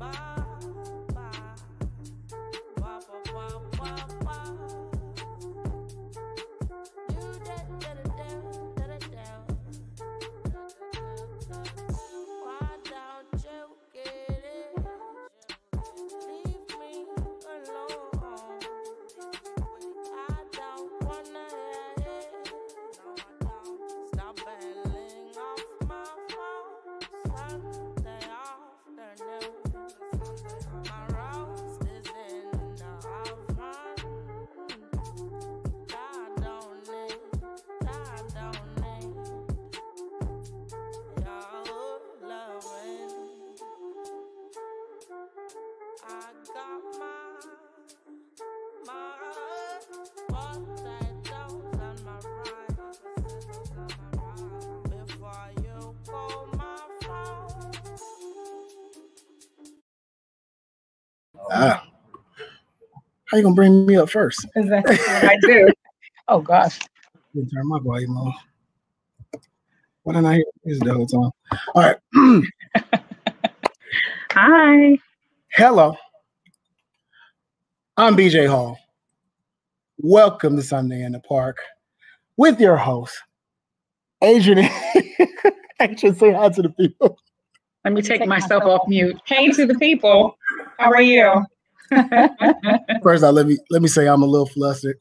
Ah. You gonna bring me up first? Exactly what I do. Oh gosh. Turn my volume off. Why didn't I hear this the whole time? All right. Hi. Hello. I'm BJ Hall. Welcome to Sunday in the Park with your host, Adrian. Adrian, say hi to the people. Let me take myself off mute. Hey to the people. How are you? First, all, let me let me say I'm a little flustered.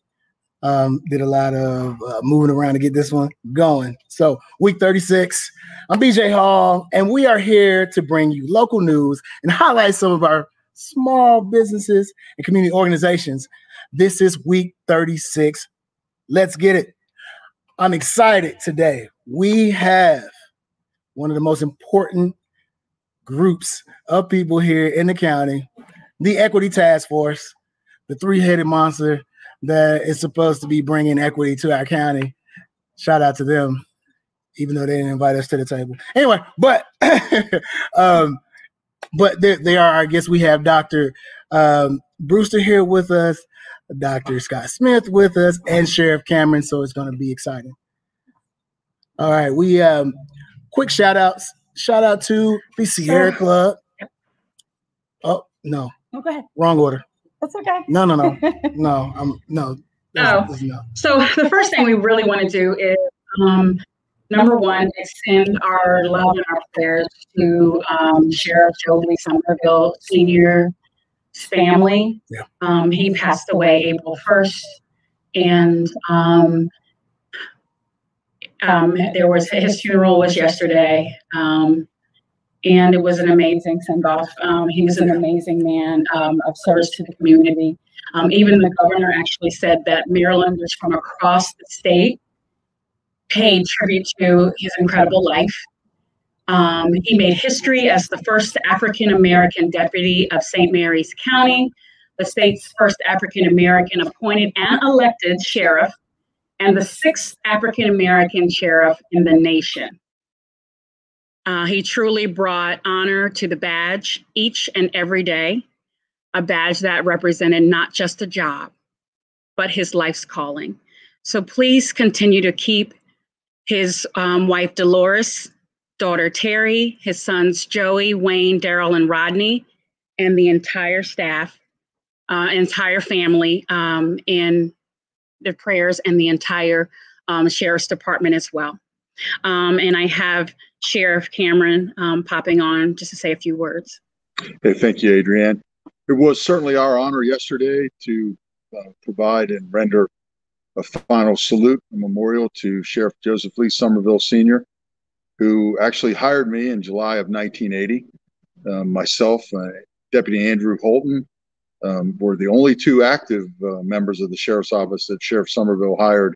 Um, did a lot of uh, moving around to get this one going. So, week 36. I'm BJ Hall, and we are here to bring you local news and highlight some of our small businesses and community organizations. This is week 36. Let's get it. I'm excited today. We have one of the most important groups of people here in the county, the Equity Task Force, the three headed monster that is supposed to be bringing equity to our county. Shout out to them, even though they didn't invite us to the table. Anyway, but um, but they, they are. I guess we have Dr. Um, Brewster here with us, Dr. Scott Smith with us, and Sheriff Cameron. So it's going to be exciting. All right, we um, quick shout outs. Shout out to the Sierra Club. Oh no, Oh, go ahead. wrong order. That's okay. No, no, no, no. I'm no. Oh. no. So the first thing we really want to do is um, number one, extend our love and our prayers to um, Sheriff Joe Lee Somerville Senior's family. Yeah. Um, he passed away April 1st, and um, um, there was his funeral was yesterday. Um, and it was an amazing send off. Um, he was an amazing man um, of service to the community. Um, even the governor actually said that Marylanders from across the state paid tribute to his incredible life. Um, he made history as the first African American deputy of St. Mary's County, the state's first African American appointed and elected sheriff, and the sixth African American sheriff in the nation. Uh, he truly brought honor to the badge each and every day, a badge that represented not just a job, but his life's calling. So please continue to keep his um, wife Dolores, daughter Terry, his sons Joey, Wayne, Daryl, and Rodney, and the entire staff, uh, entire family um, in their prayers and the entire um, sheriff's department as well. Um, and I have Sheriff Cameron um, popping on just to say a few words. Hey, thank you, Adrian. It was certainly our honor yesterday to uh, provide and render a final salute, a memorial to Sheriff Joseph Lee Somerville Sr., who actually hired me in July of 1980. Um, myself, uh, Deputy Andrew Holton, um, were the only two active uh, members of the sheriff's office that Sheriff Somerville hired.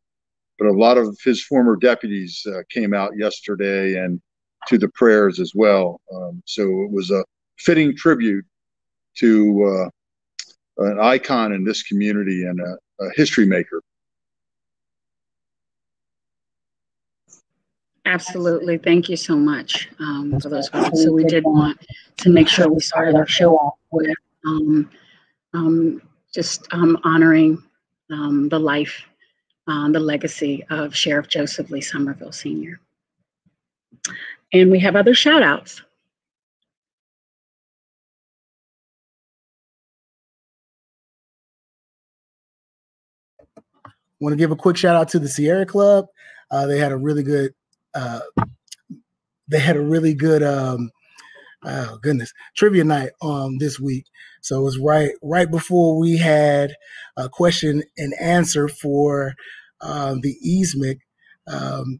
But a lot of his former deputies uh, came out yesterday and to the prayers as well. Um, so it was a fitting tribute to uh, an icon in this community and a, a history maker. Absolutely. Thank you so much um, for those words. So we did want to make sure we started our show off with um, um, just um, honoring um, the life, um, the legacy of Sheriff Joseph Lee Somerville Sr. And we have other shout outs. Want to give a quick shout out to the Sierra Club. Uh, they had a really good. Uh, they had a really good. Um, oh goodness, trivia night um this week. So it was right right before we had a question and answer for um, the easement, um,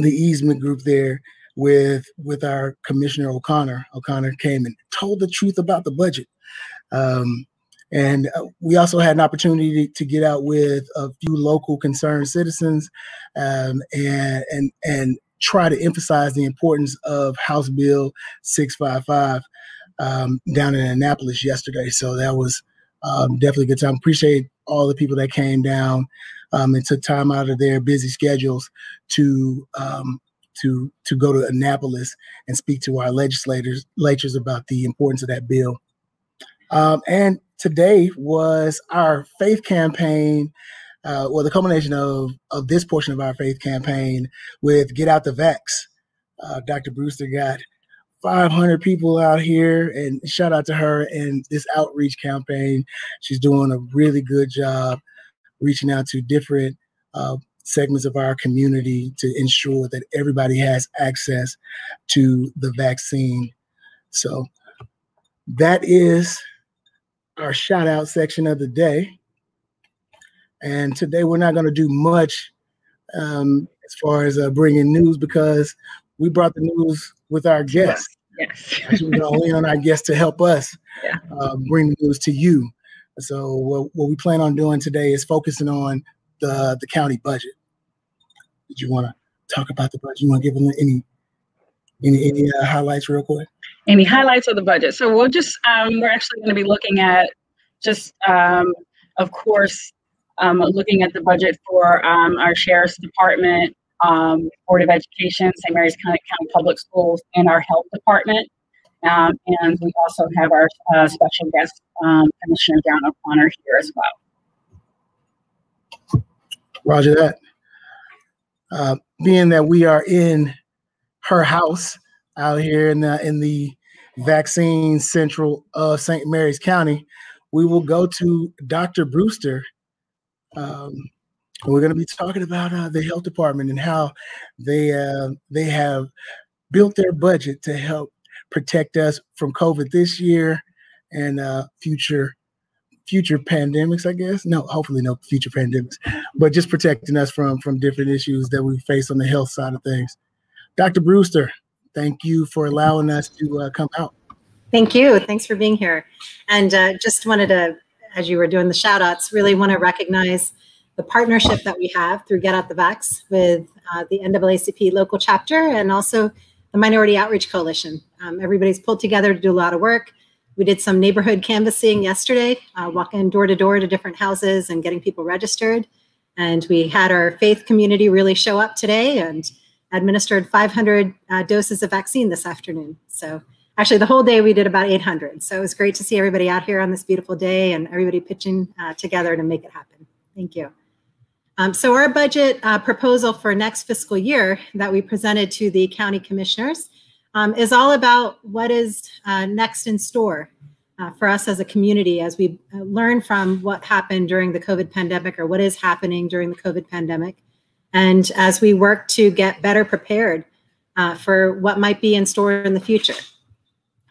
the easement group there with with our commissioner O'Connor. O'Connor came and told the truth about the budget. Um, and uh, we also had an opportunity to get out with a few local concerned citizens um, and, and, and try to emphasize the importance of House Bill 655 um, down in Annapolis yesterday. So that was um, definitely a good time. Appreciate all the people that came down um, and took time out of their busy schedules to um, to to go to Annapolis and speak to our legislators legislators about the importance of that bill. Um, and today was our faith campaign. Uh, well, the culmination of of this portion of our faith campaign with "Get Out the Vax." Uh, Dr. Brewster got 500 people out here, and shout out to her and this outreach campaign. She's doing a really good job reaching out to different uh, segments of our community to ensure that everybody has access to the vaccine. So that is our shout out section of the day. And today we're not going to do much um, as far as uh, bringing news because we brought the news with our guests. Yes. we're going to lean on our guests to help us Yeah. uh, bring the news to you. So what, what we plan on doing today is focusing on the the county budget. Did you want to talk about the budget? You want to give them any any any uh, highlights real quick? Any highlights of the budget? So we'll just, um, we're actually going to be looking at just, um, of course, um, looking at the budget for um, our sheriff's department, um, Board of Education, St. Mary's County, County Public Schools, and our health department. Um, and we also have our uh, special guest, um, Commissioner John O'Connor here as well. Roger that. Uh, being that we are in her house out here in the in the vaccine central of St. Mary's County, we will go to Dr. Brewster. Um, we're going to be talking about uh, the health department and how they uh, they have built their budget to help protect us from COVID this year and uh, future future pandemics. I guess no, hopefully no future pandemics, but just protecting us from from different issues that we face on the health side of things. Dr. Brewster, thank you for allowing us to uh, come out. Thank you. Thanks for being here. And uh, just wanted to, as you were doing the shout outs, really want to recognize the partnership that we have through Get Out the Vax with uh, the NAACP local chapter and also the Minority Outreach Coalition. Um, everybody's pulled together to do a lot of work. We did some neighborhood canvassing yesterday, uh, walking door to door to different houses and getting people registered. And we had our faith community really show up today and administered 500 uh, doses of vaccine this afternoon. So actually the whole day we did about 800. So it was great to see everybody out here on this beautiful day and everybody pitching uh, together to make it happen. Thank you. Um, so our budget uh, proposal for next fiscal year that we presented to the county commissioners um, is all about what is uh, next in store uh, for us as a community as we uh, learn from what happened during the COVID pandemic or what is happening during the COVID pandemic. And as we work to get better prepared uh, for what might be in store in the future.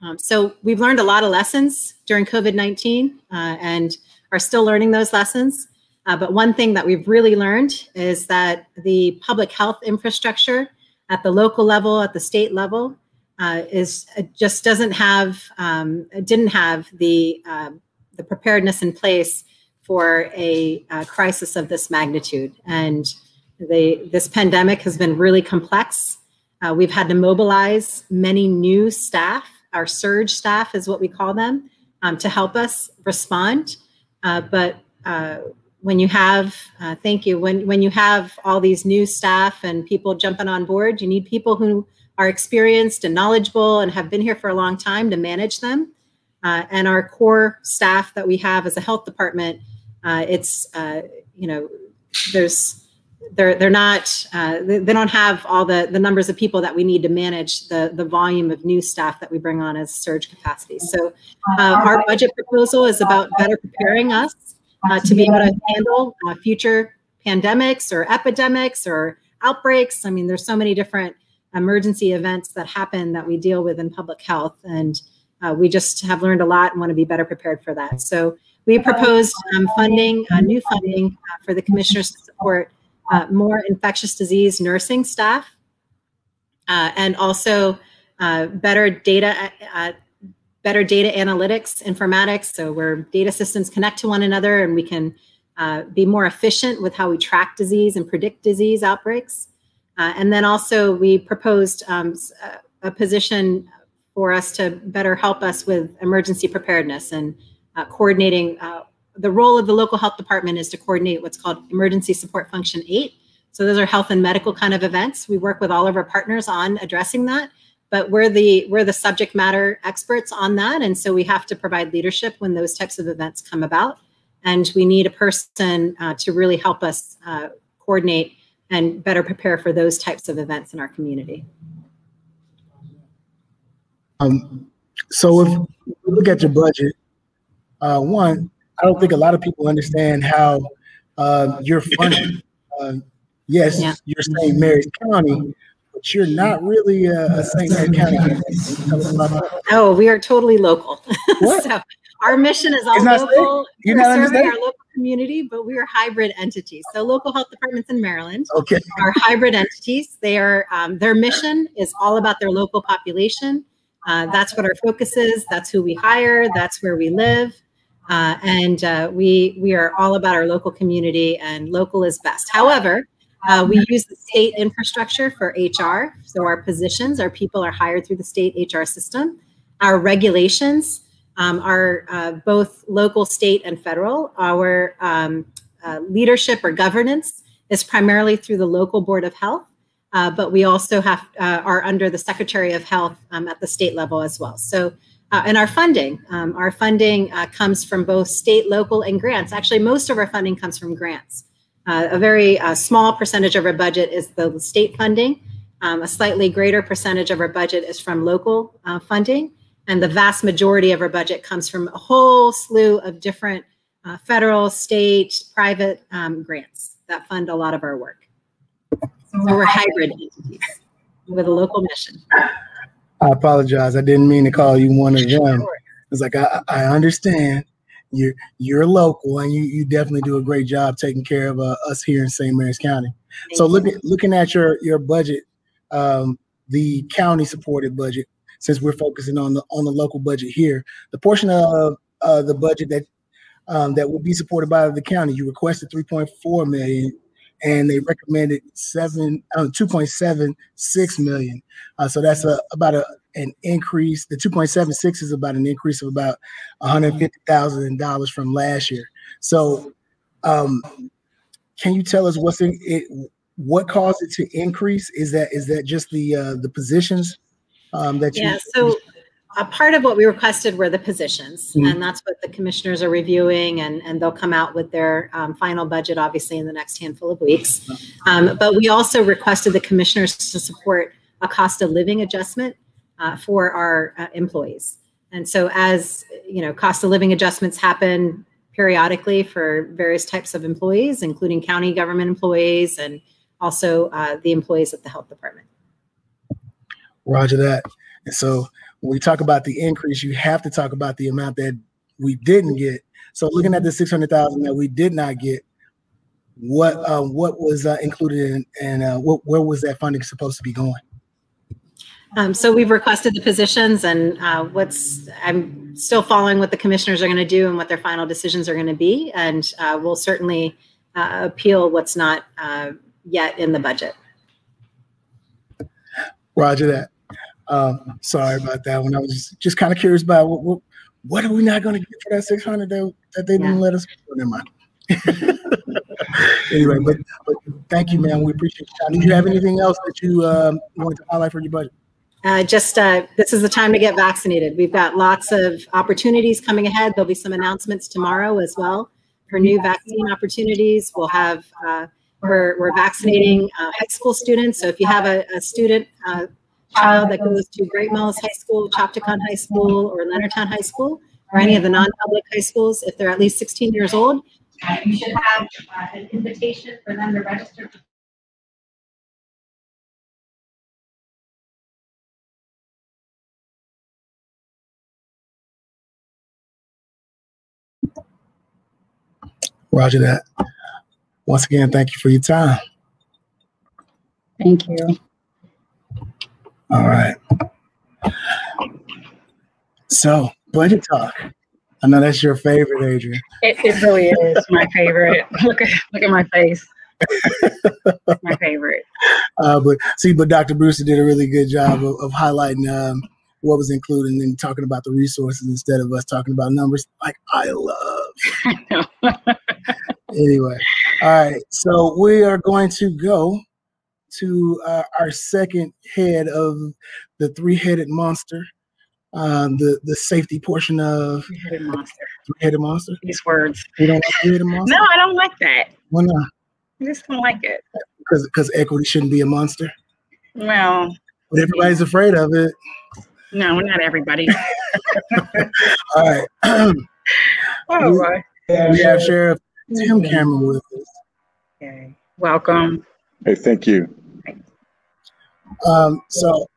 Um, so we've learned a lot of lessons during COVID-19 uh, and are still learning those lessons. Uh, but one thing that we've really learned is that the public health infrastructure at the local level, at the state level, uh, is just doesn't have um, didn't have the uh, the preparedness in place for a, crisis of this magnitude. And the this pandemic has been really complex. Uh, we've had to mobilize many new staff. Our surge staff is what we call them um, to help us respond. Uh, but uh, when you have, uh, thank you, when, when you have all these new staff and people jumping on board, you need people who are experienced and knowledgeable and have been here for a long time to manage them. Uh, and our core staff that we have as a health department, uh, it's, uh, you know, there's, they're, they're not, uh, they, they don't have all the, the numbers of people that we need to manage the, the volume of new staff that we bring on as surge capacity. So uh, our budget proposal is about better preparing us uh, to be able to handle future pandemics or epidemics or outbreaks. I mean, there's so many different emergency events that happen that we deal with in public health. And uh, we just have learned a lot and want to be better prepared for that. So we proposed um, funding, uh, new funding uh, for the commissioners to support uh, more infectious disease nursing staff uh, and also uh, better data better data analytics, informatics, so where data systems connect to one another and we can uh, be more efficient with how we track disease and predict disease outbreaks. Uh, and then also we proposed um, a position for us to better help us with emergency preparedness and uh, coordinating. Uh, the role of the local health department is to coordinate what's called emergency support function eight. So those are health and medical kind of events. We work with all of our partners on addressing that, but we're the we're the subject matter experts on that, and so we have to provide leadership when those types of events come about and we need a person uh, to really help us uh, coordinate and better prepare for those types of events in our community. Um, so if you look at your budget, uh, one, I don't think a lot of people understand how uh, you're funded. Uh, yes, yeah. you're St. Mary's County, but you're not really a, a St. Mary's County. Oh, we are totally local. What? so our mission is all local. We're serving our local community, but we are hybrid entities. So local health departments in Maryland okay. are hybrid entities. They are um, their mission is all about their local population. Uh, that's what our focus is. That's who we hire. That's where we live. Uh, and uh, we we are all about our local community, and local is best. However, uh, we use the state infrastructure for HR. So our positions, our people are hired through the state HR system. Our regulations um, are uh, both local, state, and federal. Our um, uh, leadership or governance is primarily through the local board of health, uh, but we also have uh, are under the Secretary of Health um, at the state level as well. So, uh, and our funding, um, our funding uh, comes from both state, local, and grants. Actually, most of our funding comes from grants. a very small percentage of our budget is the state funding. Um, a slightly greater percentage of our budget is from local funding and the vast majority of our budget comes from a whole slew of different uh, federal, state, private um, grants that fund a lot of our work. So we're hybrid entities with a local mission. I apologize. I didn't mean to call you one of them. It's like I, I understand you're you're local and you, you definitely do a great job taking care of uh, us here in St. Mary's County. Thank so looking looking at your your budget, um, the county supported budget, since we're focusing on the on the local budget here. The portion of uh, the budget that um, that will be supported by the county, you requested 3.4 million, and they recommended seven uh, 2.76 million. Uh, so that's a, about a an increase. The 2.76 is about an increase of about 150 thousand dollars from last year. So, um, can you tell us what's in it? What caused it to increase? Is that is that just the uh, the positions um, that yeah, you- so a part of what we requested were the positions, mm-hmm. and that's what the commissioners are reviewing, and, and they'll come out with their um, final budget, obviously, in the next handful of weeks. Um, but we also requested the commissioners to support a cost of living adjustment uh, for our uh, employees. And so, as you know, cost of living adjustments happen periodically for various types of employees, including county government employees and also uh, the employees at the health department. Roger that. And so when we talk about the increase, you have to talk about the amount that we didn't get. So looking at the six hundred thousand that we did not get, what uh, what was uh, included in, and uh, what, where was that funding supposed to be going? Um, so we've requested the positions, and uh, what's I'm still following what the commissioners are going to do and what their final decisions are going to be, and uh, we'll certainly uh, appeal what's not yet in the budget. Roger that. Um, sorry about that one. I was just, kind of curious about what, what, what are we not going to get for that 600 that, that they didn't let us oh, never mind. anyway, but, but thank you, man. We appreciate you. Did you have anything else that you um, wanted to highlight for your budget? uh, just uh, this is the time to get vaccinated. We've got lots of opportunities coming ahead. There'll be some announcements tomorrow as well for new vaccine opportunities. We'll have uh, we're, we're vaccinating uh, high school students. So if you have a, a student uh, child that goes to Great Mills High School, Chopticon High School, or Leonardtown High School, or any of the non-public high schools, if they're at least 16 years old, uh, you should have an invitation for them to register Roger that. Once again, thank you for your time. Thank you. All right. So, budget talk. I know that's your favorite, Adrian. It, it really is my favorite. look at look at my face. my favorite. Uh, but see, but Dr. Brewster did a really good job of, of highlighting um, what was included and talking about the resources instead of us talking about numbers like I love. anyway, all right. So we are going to go to uh, our second head of the three-headed monster, um, the the safety portion of Three-headed monster. three-headed monster. These words. You don't like three-headed monster? No, I don't like that. Why not? I just don't like it. Because because equity shouldn't be a monster. Well, But everybody's afraid of it. no, not everybody. All right. oh, boy. we have Sheriff Tim Cameron with us. Okay. Welcome. Hey, thank you. Um, so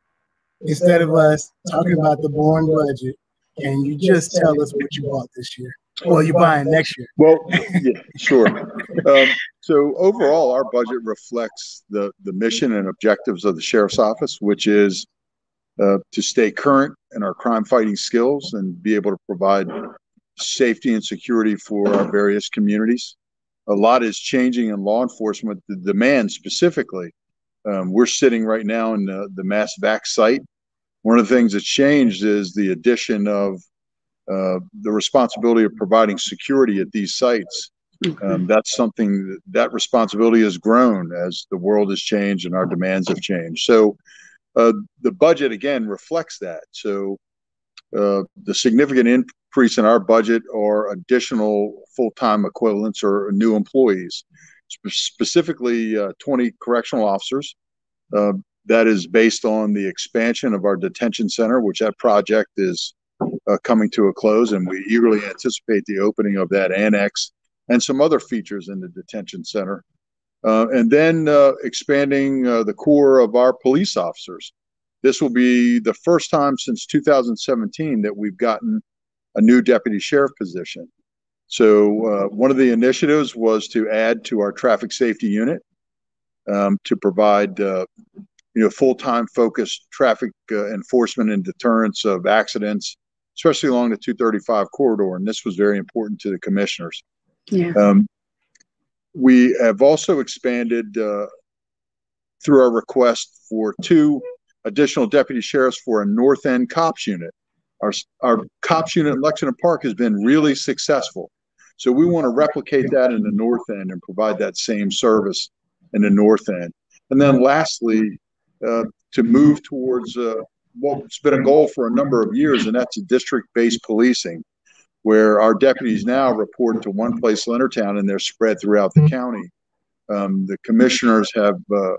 instead of us talking about the boring budget, can you just tell us what you bought this year? Well, you're buying next year. Well, yeah, sure. Um, so overall, our budget reflects the the mission and objectives of the sheriff's office, which is uh, to stay current in our crime fighting skills and be able to provide safety and security for our various communities. A lot is changing in law enforcement. The demand specifically. Um, we're sitting right now in the, the mass vac site. One of the things that's changed is the addition of uh, the responsibility of providing security at these sites. Um, that's something that, that responsibility has grown as the world has changed and our demands have changed. So uh, the budget again reflects that. So uh, the significant increase in our budget are additional full-time equivalents or new employees, Spe- specifically uh, 20 correctional officers. Uh, that is based on the expansion of our detention center, which that project is uh, coming to a close, and we eagerly anticipate the opening of that annex and some other features in the detention center. Uh, and then expanding the core of our police officers. This will be the first time since 2017 that we've gotten a new deputy sheriff position. So, uh, one of the initiatives was to add to our traffic safety unit um, to provide uh, you know, full-time focused traffic uh, enforcement and deterrence of accidents, especially along the 235 corridor. And this was very important to the commissioners. Yeah. Um, we have also expanded uh, through our request for two additional deputy sheriffs for a North End cops unit. Our, our cops unit in Lexington Park has been really successful. So we want to replicate that in the North End and provide that same service in the North End. And then lastly, uh, to move towards uh, what's been a goal for a number of years, and that's district-based policing, where our deputies now report to one place, Leonardtown, and they're spread throughout the county. Um, the commissioners have uh,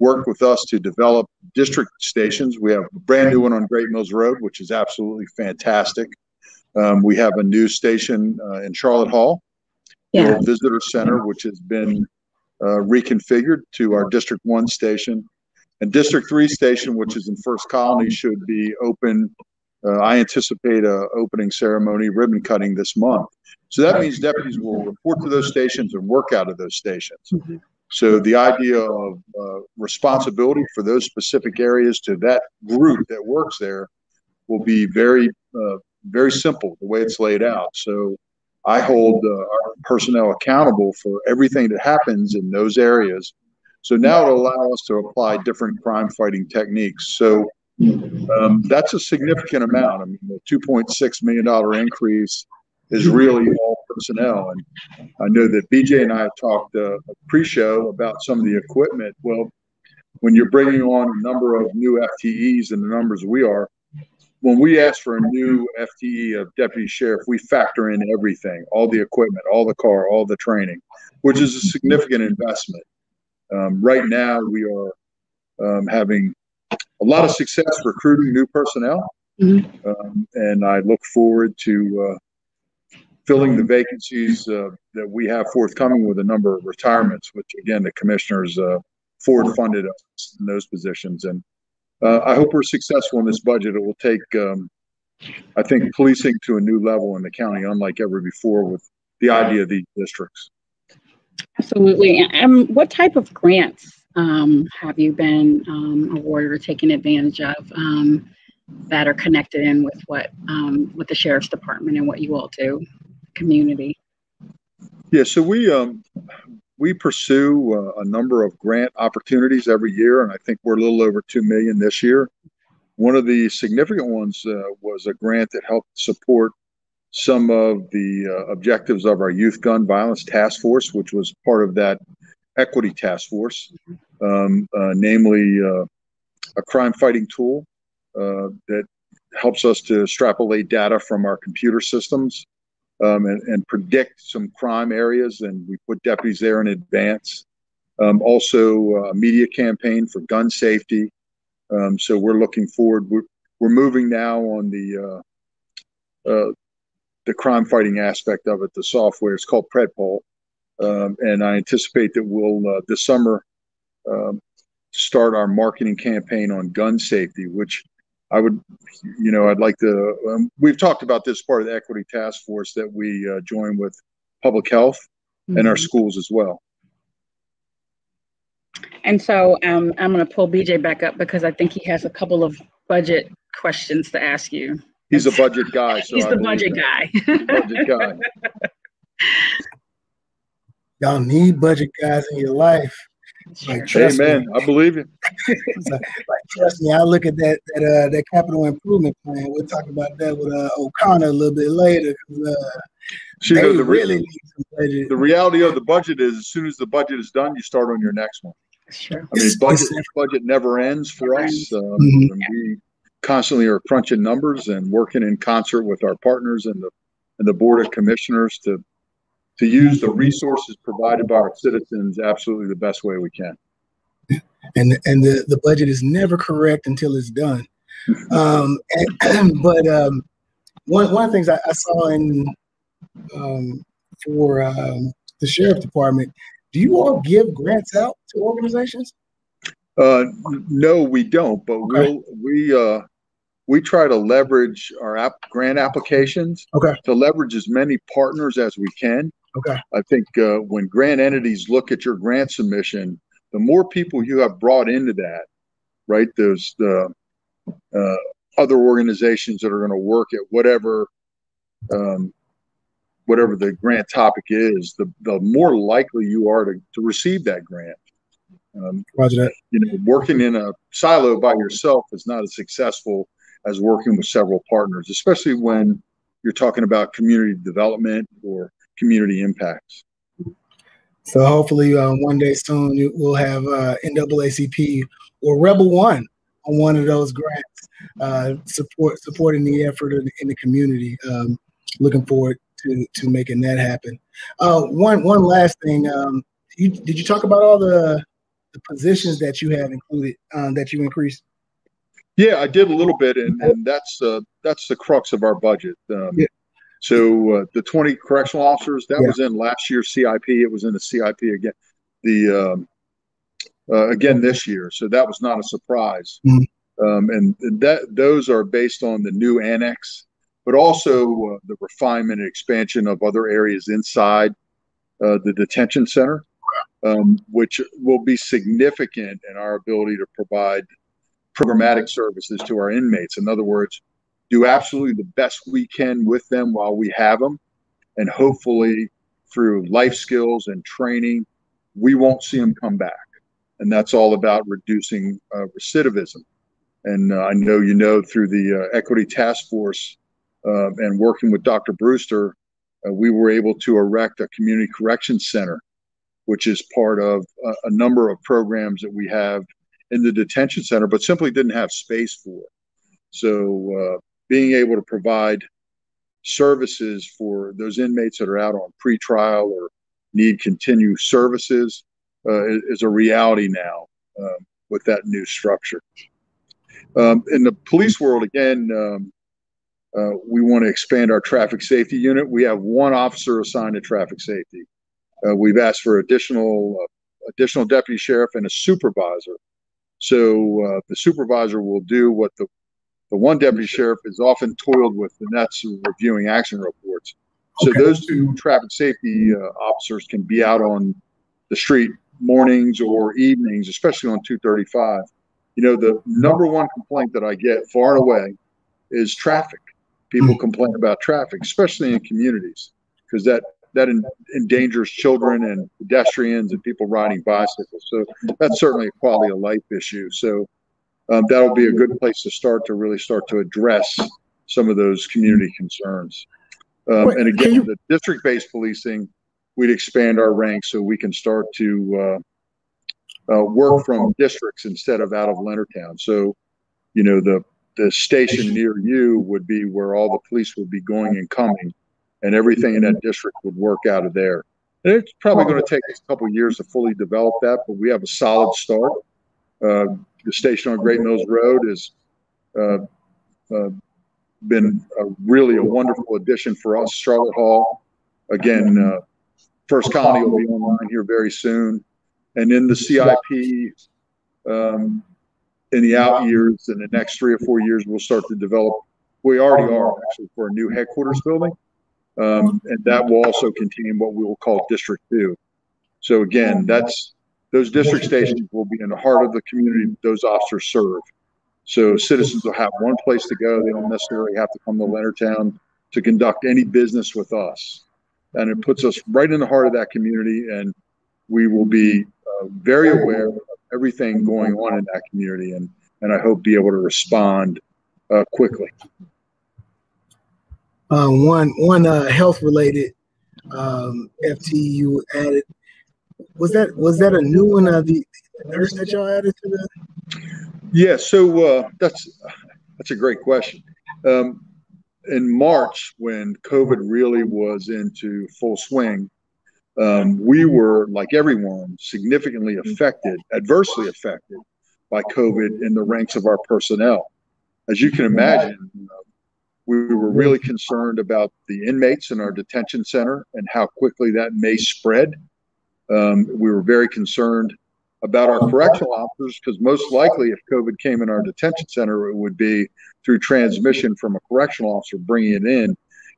worked with us to develop district stations. We have a brand new one on Great Mills Road, which is absolutely fantastic. Um, we have a new station uh, in Charlotte Hall, Yeah. visitor center, which has been uh, reconfigured to our District One station. And District Three station, which is in First Colony, should be open. Uh, I anticipate a opening ceremony, ribbon cutting this month. So that means deputies will report to those stations and work out of those stations. Mhm. So the idea of uh, responsibility for those specific areas to that group that works there will be very, uh, very simple the way it's laid out. So I hold uh, our personnel accountable for everything that happens in those areas. So now it'll allow us to apply different crime fighting techniques. So um, that's a significant amount. I mean, the $2.6 million increase is really all personnel. And I know that BJ and I have talked uh, pre-show about some of the equipment. Well, when you're bringing on a number of new FTEs and the numbers we are, when we ask for a new FTE of deputy sheriff, we factor in everything, all the equipment, all the car, all the training, which is a significant investment. Um, right now, we are um, having a lot of success recruiting new personnel, mm-hmm. um, and I look forward to uh, filling the vacancies uh, that we have forthcoming with a number of retirements, which again the commissioners uh, forward funded us in those positions, and uh, I hope we're successful in this budget. It will take, um, I think, policing to a new level in the county, unlike ever before, with the idea of these districts. Absolutely. And what type of grants um, have you been um, awarded or taken advantage of um, that are connected in with what um, with the sheriff's department and what you all do, community? Yeah, so we um, we pursue uh, a number of grant opportunities every year, and I think we're a little over two million this year. One of the significant ones uh, was a grant that helped support some of the uh, objectives of our youth gun violence task force, which was part of that equity task force, um, uh, namely uh, a crime fighting tool uh, that helps us to extrapolate data from our computer systems um, and, and, predict some crime areas, and we put deputies there in advance. Um, also, a media campaign for gun safety. Um, so we're looking forward. We're, we're moving now on the uh, uh, the crime fighting aspect of it. The software it's called Predpol, um, and I anticipate that we'll uh, this summer um, start our marketing campaign on gun safety, which I would, you know, I'd like to. Um, we've talked about this part of the equity task force that we uh, join with public health mm-hmm. and our mm-hmm. schools as well. And so um, I'm going to pull BJ back up because I think he has a couple of budget questions to ask you. He's a budget guy. So He's the budget guy. budget guy. Y'all need budget guys in your life. Like, trust Amen. Me. I believe it. like, trust me, I look at that that uh, that capital improvement plan. We'll talk about that with uh, O'Connor a little bit later. Uh, See, they the, really need some budget. The reality of the budget is, as soon as the budget is done, you start on your next one. Sure. I mean, budget budget never ends for us. Um, mm-hmm. We constantly are crunching numbers and working in concert with our partners and the and the board of commissioners to to use the resources provided by our citizens absolutely the best way we can. And and the, the budget is never correct until it's done. Um, and, but um, one one of the things I, I saw in um, for um, the sheriff department, do you all give grants out to organizations? Uh, no, we don't. But okay. we'll we uh, we try to leverage our app grant applications okay. to leverage as many partners as we can. Okay. I think uh, when grant entities look at your grant submission, the more people you have brought into that, right? There's the uh, other organizations that are going to work at whatever um, whatever the grant topic is, the, the more likely you are to, to receive that grant. Um. You know, working in a silo by yourself is not as successful as working with several partners, especially when you're talking about community development or community impacts. So hopefully, uh, one day soon we'll have uh, NAACP or Rebel One on one of those grants, uh, support supporting the effort in, in the community. Um, looking forward to to making that happen. Uh, one one last thing, um, you, did you talk about all the the positions that you have included um, that you increased? Yeah, I did a little bit, and, and that's uh, that's the crux of our budget. Um, yeah. So uh, the 20 correctional officers that yeah. was in last year's CIP. It was in the CIP again. The um, uh, again this year, so that was not a surprise. Mm-hmm. Um, and that those are based on the new annex, but also uh, the refinement and expansion of other areas inside uh, the detention center, um, which will be significant in our ability to provide programmatic services to our inmates. In other words, do absolutely the best we can with them while we have them. And hopefully, through life skills and training, we won't see them come back. And that's all about reducing uh, recidivism. And uh, I know you know through the uh, Equity Task Force uh, and working with Dr. Brewster, uh, we were able to erect a community corrections center, which is part of a, a number of programs that we have in the detention center, but simply didn't have space for. So, uh, being able to provide services for those inmates that are out on pretrial or need continued services uh, is a reality now uh, with that new structure. Um, in the police world, again, um, uh, we want to expand our traffic safety unit. We have one officer assigned to traffic safety. Uh, we've asked for additional uh, additional deputy sheriff and a supervisor. So uh, the supervisor will do what the the one deputy sheriff is often toiled with, and that's reviewing accident reports. So okay. those two traffic safety uh, officers can be out on the street mornings or evenings, especially on 235. You know, the number one complaint that I get far and away is traffic. People hmm. complain about traffic, especially in communities, because that that endangers children and pedestrians and people riding bicycles. So that's certainly a quality of life issue. So um, that'll be a good place to start to really start to address some of those community concerns. Um, and again, you- the district-based policing, we'd expand our ranks so we can start to uh, uh, work from districts instead of out of Leonardtown. So, you know, the the station near you would be where all the police would be going and coming, and everything in that district would work out of there. And it's probably going to take us a couple years to fully develop that, but we have a solid start. Uh, the station on Great Mills Road has uh, uh, been a, really a wonderful addition for us. Charlotte Hall, again, uh, First Colony will be online here very soon. And in the CIP, um, in the out years, in the next three or four years, we'll start to develop. We already are actually for a new headquarters building, um, and that will also contain what we will call District Two. So again, that's those district stations will be in the heart of the community those officers serve. So citizens will have one place to go. They don't necessarily have to come to Leonardtown to conduct any business with us. And it puts us right in the heart of that community, and we will be uh, very aware of everything going on in that community, and and I hope be able to respond uh, quickly. Uh, one one uh, health related um, FTU added was that was that a new one of the nurse that y'all added to that? Yeah, so uh, that's that's a great question. Um, in March, when COVID really was into full swing, um, we were like everyone significantly affected, adversely affected by COVID in the ranks of our personnel. As you can imagine, we were really concerned about the inmates in our detention center and how quickly that may spread um, we were very concerned about our correctional officers because most likely, if COVID came in our detention center, it would be through transmission from a correctional officer bringing it in,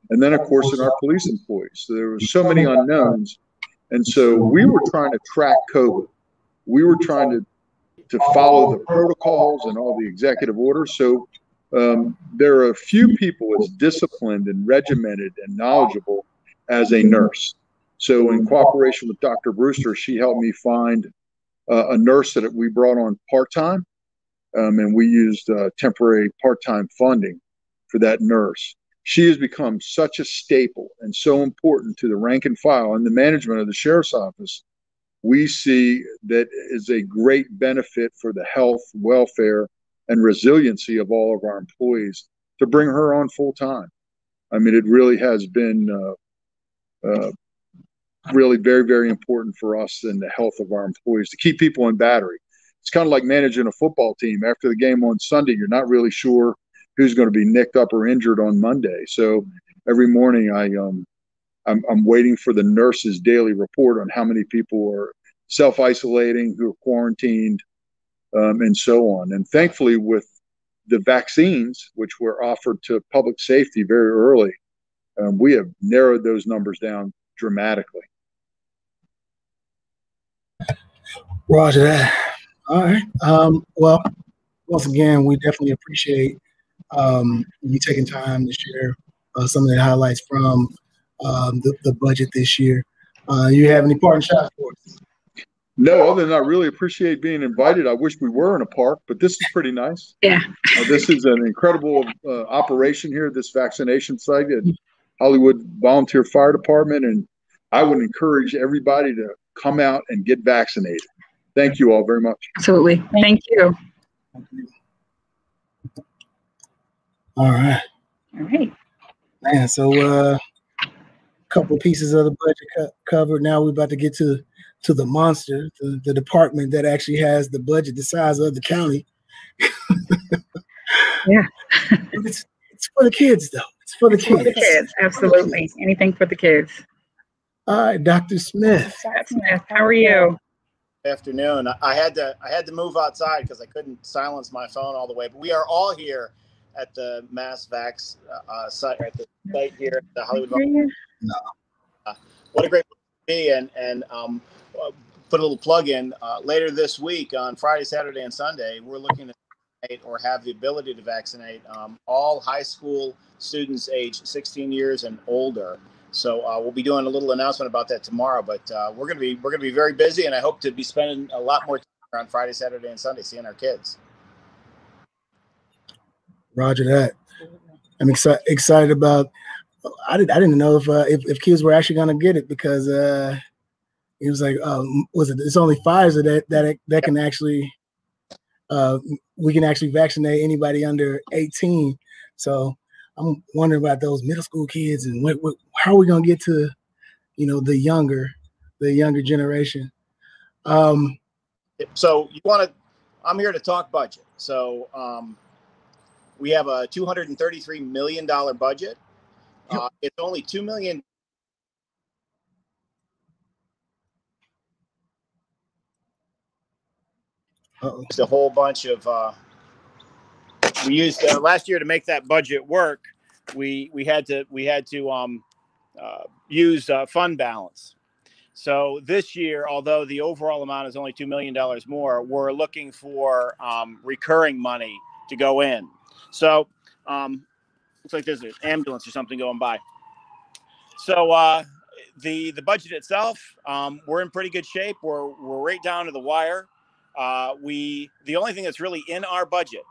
and then of course in our police employees. So there were so many unknowns, and so we were trying to track COVID. We were trying to to follow the protocols and all the executive orders. So um, there are a few people as disciplined and regimented and knowledgeable as a nurse. So, in cooperation with Dr. Brewster, she helped me find uh, a nurse that we brought on part time, um, and we used uh, temporary part time funding for that nurse. She has become such a staple and so important to the rank and file and the management of the sheriff's office. We see that is a great benefit for the health, welfare, and resiliency of all of our employees to bring her on full time. I mean, it really has been uh, uh, really very, very important for us and the health of our employees to keep people in battery. It's kind of like managing a football team. After the game on Sunday, you're not really sure who's going to be nicked up or injured on Monday. So every morning, I um, I'm, I'm waiting for the nurse's daily report on how many people are self isolating, who are quarantined, um, and so on. And thankfully, with the vaccines, which were offered to public safety very early, um, we have narrowed those numbers down dramatically. Roger that. All right. Um, well, once again, we definitely appreciate um, you taking time to share uh, some of the highlights from um, the, the, budget this year. Uh, you have any parting shots for us? No, other than I really appreciate being invited. I wish we were in a park, but this is pretty nice. Yeah. Uh, this is an incredible uh, operation here, this vaccination site at Hollywood Volunteer Fire Department. And I would encourage everybody to come out and get vaccinated. Thank you all very much. Absolutely. Thank you. All right. All right. Man, so uh couple pieces of the budget co- covered. Now we're about to get to to the monster, the, the department that actually has the budget the size of the county. Yeah. it's, it's for the kids though. It's for the For kids. the kids, absolutely. Anything for the kids. All right, Dr. Smith. Dr. Smith, how are you? Afternoon. I had to I had to move outside because I couldn't silence my phone all the way. But we are all here at the Mass Vax uh, site at the site here at the Hollywood. Bowl. What a great place to be! And and um, uh, put a little plug in uh, later this week on Friday, Saturday, and Sunday. We're looking to vaccinate or have the ability to vaccinate um, all high school students age 16 years and older. So uh, we'll be doing a little announcement about that tomorrow. But uh, we're gonna be we're gonna be very busy, and I hope to be spending a lot more time on Friday, Saturday, and Sunday seeing our kids. Roger that. I'm excited excited about. I didn't I didn't know if uh, if, if kids were actually gonna get it because uh, it was like um, was it? It's only Pfizer that that that can actually uh, we can actually vaccinate anybody under 18. So I'm wondering about those middle school kids and what, what how are we gonna get to you know the younger the younger generation. Um, So you want to? I'm here to talk budget. So um, we have a 233 million dollar budget. Uh, it's only two million. uh-oh. Just a whole bunch of. Uh, we used uh, last year to make that budget work. We we had to we had to um, uh, use uh, fund balance. So this year, although the overall amount is only two million dollars more, we're looking for um, recurring money to go in. So um, looks like there's an ambulance or something going by. So uh, the the budget itself, um, we're in pretty good shape. We're we're right down to the wire. Uh, we the only thing that's really in our budget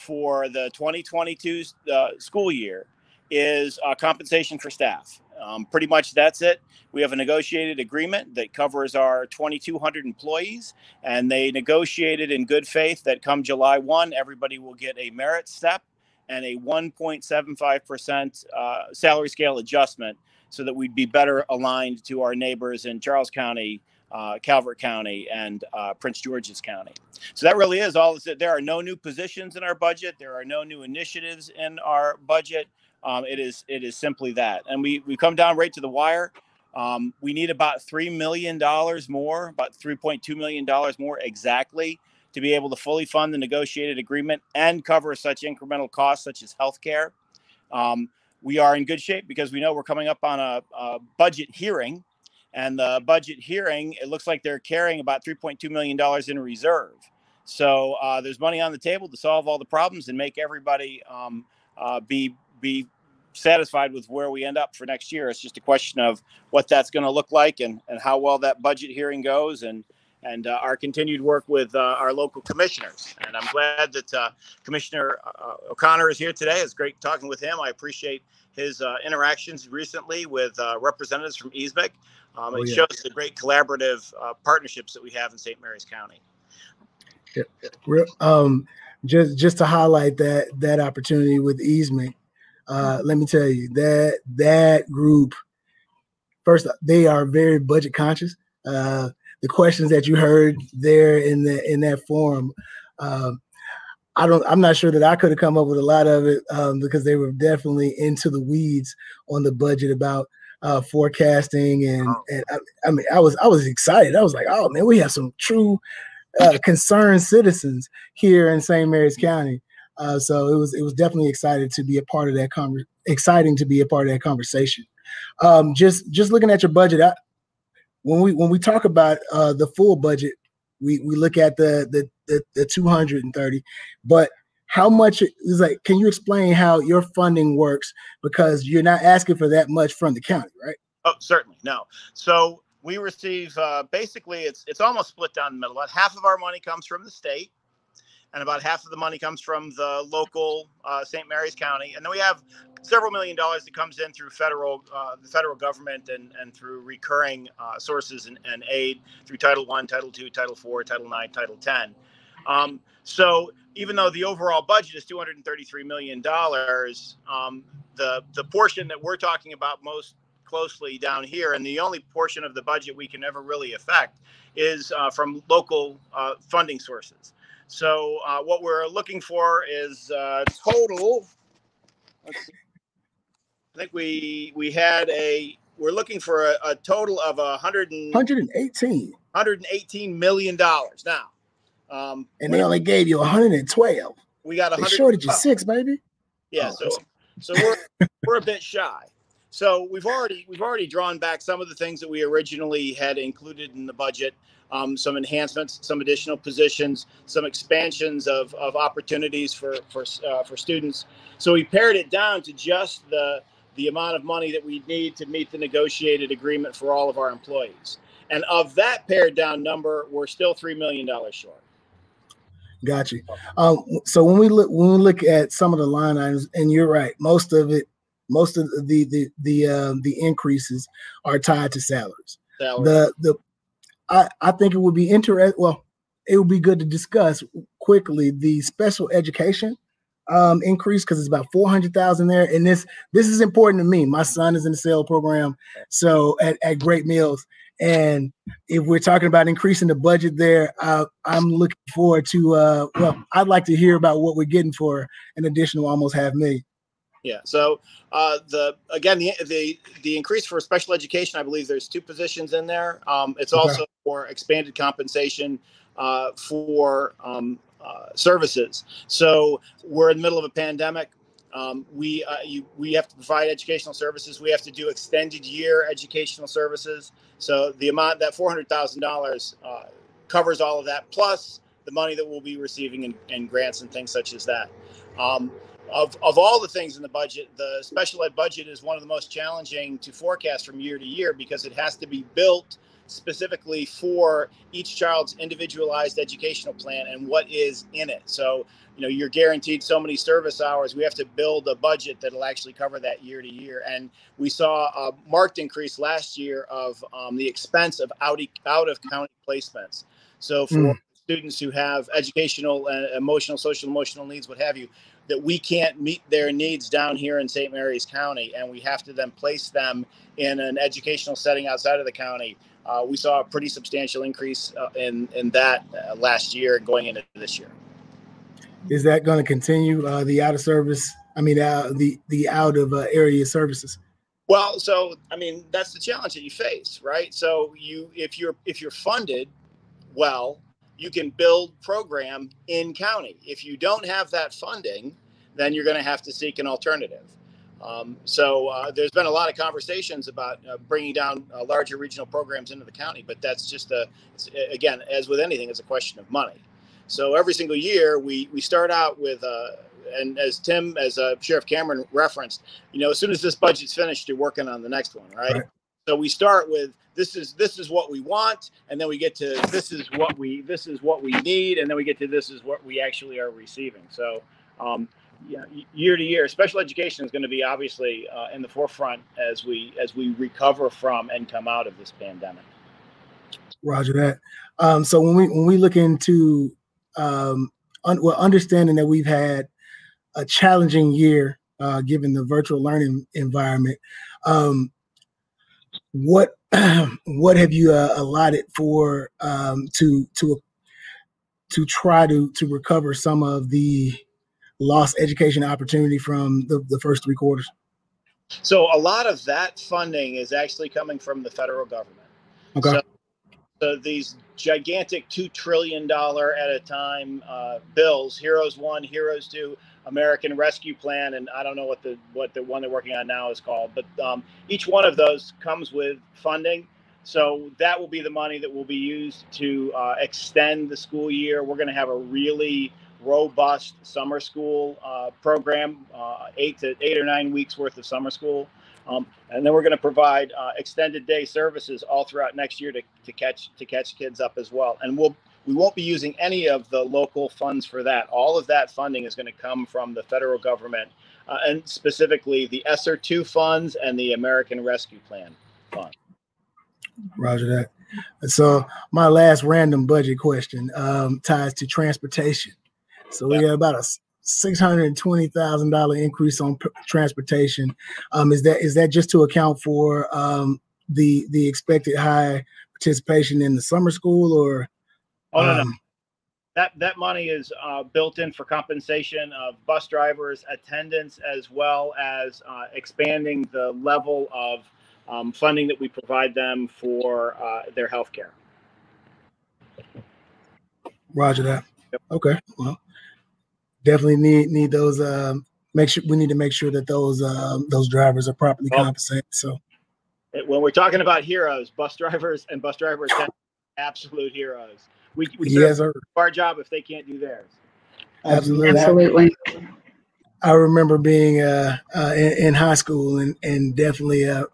for the 2022 uh, school year is uh, compensation for staff. Um, pretty much that's it. We have a negotiated agreement that covers our 2,200 employees, and they negotiated in good faith that come July 1, everybody will get a merit step and a 1.75% uh, salary scale adjustment so that we'd be better aligned to our neighbors in Charles County, uh, Calvert County, and uh, Prince George's County. So that really is all. There are no new positions in our budget. There are no new initiatives in our budget. Um, it is it is simply that, and we we come down right to the wire. Um, we need about three million dollars more, about three point two million dollars more exactly, to be able to fully fund the negotiated agreement and cover such incremental costs such as healthcare. Um, we are in good shape because we know we're coming up on a, a budget hearing, and the budget hearing it looks like they're carrying about three point two million dollars in reserve. So uh, there's money on the table to solve all the problems and make everybody um, uh, be be satisfied with where we end up for next year. It's just a question of what that's going to look like and, and how well that budget hearing goes and and uh, our continued work with uh, our local commissioners. And I'm glad that uh, Commissioner uh, O'Connor is here today. It's great talking with him. I appreciate his interactions recently with representatives from EASMC. Um, Oh, it yeah. shows the great collaborative partnerships that we have in St. Mary's County. Real- um, just just to highlight that that opportunity with EASMC, uh, let me tell you that that group first they are very budget conscious. Uh, the questions that you heard there in the in that forum, um, I don't. I'm not sure that I could have come up with a lot of it um, because they were definitely into the weeds on the budget about uh, forecasting and and I, I mean I was I was excited. I was like, oh man, we have some true uh, concerned citizens here in St. Mary's County. Uh, so it was it was definitely excited to be a part of that conver- exciting to be a part of that conversation. Um, just just looking at your budget, I, when we when we talk about uh, the full budget, we we look at the the the, the 230, but how much is like? Can you explain how your funding works? Because you're not asking for that much from the county, right? Oh, certainly. No. So we receive uh, basically it's it's almost split down the middle. About half of our money comes from the state, and about half of the money comes from the local uh, St. Mary's County, and then we have several million dollars that comes in through federal uh, the federal government and and through recurring uh, sources and, and, aid through Title One, Title Two, Title Four, Title Nine, Title Ten. Um, so even though the overall budget is 233 million dollars, um, the the portion that we're talking about most closely down here, and the only portion of the budget we can ever really affect is uh, from local uh, funding sources. So uh, what we're looking for is uh, total. I think we we had a we're looking for a, a total of a hundred and 118. 118 million dollars now. Um, And they only gave you 112. we got a shorted you six, baby. Yeah, Oh, so so we're we're a bit shy. So we've already we've already drawn back some of the things that we originally had included in the budget. Um, some enhancements, some additional positions, some expansions of, of opportunities for for uh, for students. So we pared it down to just the the amount of money that we need to meet the negotiated agreement for all of our employees. And of that pared down number, we're still three million dollars short. Got you. Um, so when we look when we look at some of the line items, and you're right, most of it, most of the the the um, the increases are tied to salaries. Salary. The the I I think it would be interesting. Well, it would be good to discuss quickly the special education um, increase because it's about four hundred thousand there, and this this is important to me. My son is in the sale program, so at, at Great Mills, and if we're talking about increasing the budget there, uh, I'm looking forward to. Uh, well, I'd like to hear about what we're getting for an additional almost half million. Yeah. So uh, the again the the the increase for special education, I believe there's two positions in there. Um, it's Okay. also for expanded compensation uh, for um, uh, services. So we're in the middle of a pandemic. Um, we uh, you, we have to provide educational services. We have to do extended year educational services. So the amount that four hundred thousand uh, dollars covers all of that, plus the money that we'll be receiving in, in grants and things such as that. Um, of, of all the things in the budget, the special ed budget is one of the most challenging to forecast from year to year because it has to be built specifically for each child's individualized educational plan and what is in it. So, you know, you're guaranteed so many service hours. We have to build a budget that'll actually cover that year to year. And we saw a marked increase last year of um, the expense of out, out of county placements. So for Mm. students who have educational and emotional, social, emotional needs, what have you, that we can't meet their needs down here in St. Mary's County, and we have to then place them in an educational setting outside of the county. Uh, we saw a pretty substantial increase uh, in in that uh, last year going into this year. Is that going to continue uh, the out of service? I mean, uh, the the out of uh, area services. Well, so I mean that's the challenge that you face, right? So you if you're if you're funded well, you can build program in county. If you don't have that funding, then you're going to have to seek an alternative. Um, so uh, there's been a lot of conversations about uh, bringing down uh, larger regional programs into the county, but that's just a it's, again, as with anything, it's a question of money. So every single year we we start out with. Uh, and as Tim, as uh, Sheriff Cameron referenced, you know, as soon as this budget's finished, you're working on the next one, right? Right. So we start with this is this is what we want, and then we get to this is what we this is what we need, and then we get to this is what we actually are receiving. So, um, yeah, y- year to year, special education is going to be obviously uh, in the forefront as we as we recover from and come out of this pandemic. Roger that. Um, so when we when we look into um, un, well, understanding that we've had a challenging year uh, given the virtual learning environment, um, what what have you uh, allotted for um, to to to try to to recover some of the lost education opportunity from the, the first three quarters? So a lot of that funding is actually coming from the federal government. Okay. So, so these gigantic two trillion dollar at a time uh, bills, Heroes One, Heroes Two, American Rescue Plan, and I don't know what the what the one they're working on now is called, but um, each one of those comes with funding. So that will be the money that will be used to uh, extend the school year. We're going to have a really robust summer school uh, program, uh, eight to eight or nine weeks worth of summer school. Um, and then we're going to provide uh, extended day services all throughout next year to, to catch to catch kids up as well. And we'll we won't be using any of the local funds for that. All of that funding is going to come from the federal government, uh, and specifically the ESSER two funds and the American Rescue Plan fund. Roger that. So my last random budget question um, ties to transportation. So we got about a six hundred and twenty thousand dollar increase on p- transportation. Um, is that is that just to account for um, the the expected high participation in the summer school, or Oh no, no. um, that that money is uh, built in for compensation of bus drivers, attendants, as well as uh, expanding the level of um, funding that we provide them for uh, their health care. Roger that. Okay. Well, definitely need need those. Um, make sure we need to make sure that those um, those drivers are properly Well- compensated. So When we're talking about heroes, bus drivers and bus drivers, attendants, absolute heroes. We, we yes, certainly sir. do our job if they can't do theirs. Absolutely. Absolutely. I remember being uh, uh, in, in high school and and definitely uh,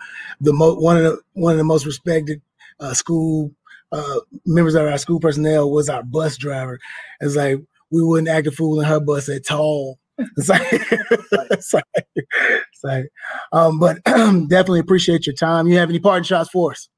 the mo- one of the one of the most respected uh, school uh, members of our school personnel was our bus driver. It's like we wouldn't act a fool in her bus at all. It's like, it's like, it's like um, but definitely appreciate your time. You have any parting shots for us?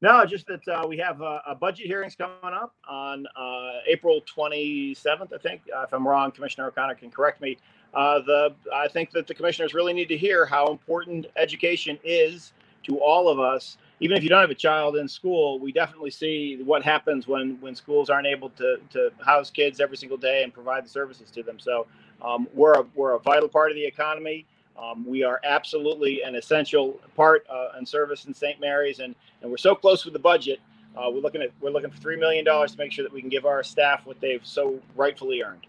No, just that uh, we have uh, a budget hearings coming up on uh, April 27th, I think. Uh, if I'm wrong, Commissioner O'Connor can correct me. Uh, the I think that the commissioners really need to hear how important education is to all of us. Even if you don't have a child in school, we definitely see what happens when when schools aren't able to to house kids every single day and provide the services to them. So um, we're a, we're a vital part of the economy. Um, we are absolutely an essential part uh, and service in St. Mary's, and and we're so close with the budget. Uh, we're looking at we're looking for three million dollars to make sure that we can give our staff what they've so rightfully earned.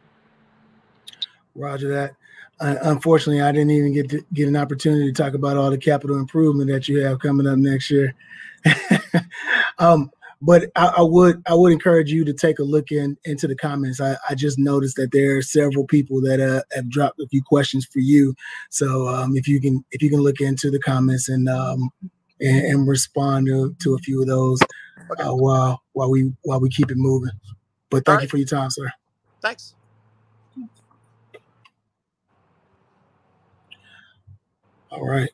Roger that. Uh, unfortunately, I didn't even get to get an opportunity to talk about all the capital improvement that you have coming up next year. um, but I, I would I would encourage you to take a look in into the comments. I, I just noticed that there are several people that uh, have dropped a few questions for you. So um, if you can if you can look into the comments and um, and, and respond to, to a few of those uh, while while we while we keep it moving. But thank All you for your time, sir. Thanks. All right.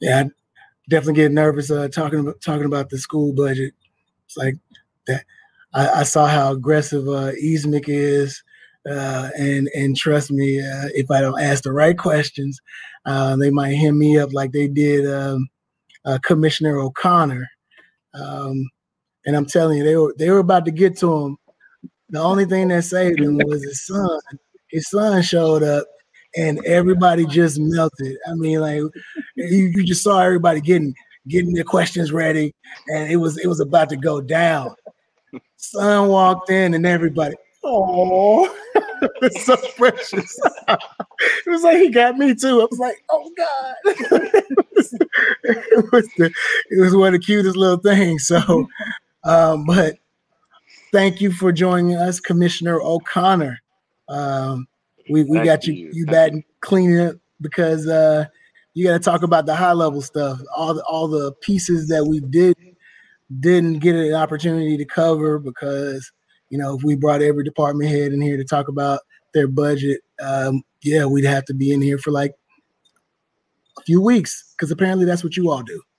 Yeah, I definitely get nervous uh, talking about talking about the school budget. It's like that. I, I saw how aggressive uh, EASMC is, uh, and and trust me, uh, if I don't ask the right questions, uh, they might hem me up like they did um, uh, Commissioner O'Connor. Um, and I'm telling you, they were they were about to get to him. The only thing that saved him was his son. His son showed up, and everybody just melted. I mean, like you, you just saw everybody getting getting their questions ready, and it was it was about to go down. Son walked in, and everybody, oh, it's so precious. it was like he got me too. I was like, oh god, it, was, it was the, it was one of the cutest little things. So, um, but thank you for joining us, Commissioner O'Connor. Um, we we Thank got you you. you back cleaning up because uh, you got to talk about the high level stuff, all the all the pieces that we did didn't get an opportunity to cover because you know if we brought every department head in here to talk about their budget, um, yeah, we'd have to be in here for like a few weeks because apparently that's what you all do.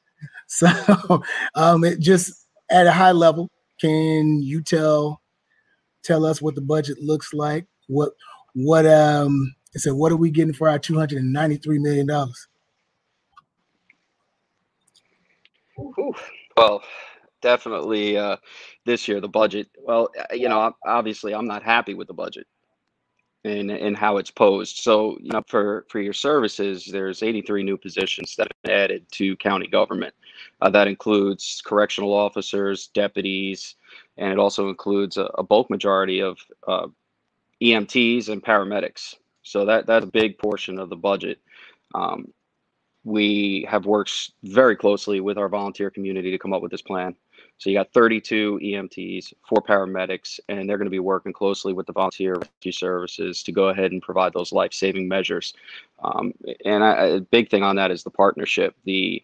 So, um, it just at a high level, can you tell tell us what the budget looks like? What what um it said what are we getting for our 293 million dollars? Well, definitely uh, this year the budget. Well, uh, you know, obviously I'm not happy with the budget and and how it's posed. So, you know, for for your services, there's 83 new positions that have been added to county government. Uh, that includes correctional officers, deputies, and it also includes a, a bulk majority of uh, EMTs and paramedics. So that that's a big portion of the budget. Um, we have worked very closely with our volunteer community to come up with this plan. So you got 32 EMTs, four paramedics, and they're going to be working closely with the volunteer rescue services to go ahead and provide those life-saving measures. Um, and I, a big thing on that is the partnership. The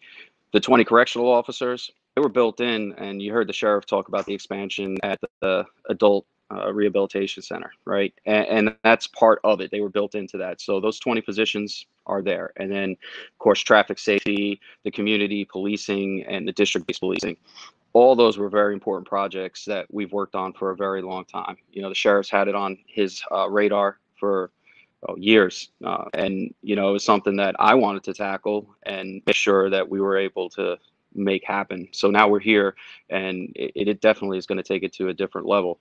the 20 correctional officers they were built in, and you heard the sheriff talk about the expansion at the adult uh, rehabilitation center, right? And, and, that's part of it. They were built into that. So those 20 positions are there. And then, of course, traffic safety, the community policing, and the district based policing. All those were very important projects that we've worked on for a very long time. You know, the sheriff's had it on his uh, radar for oh, years. Uh, and, you know, it was something that I wanted to tackle and make sure that we were able to make happen. So now we're here, and it, it definitely is going to take it to a different level.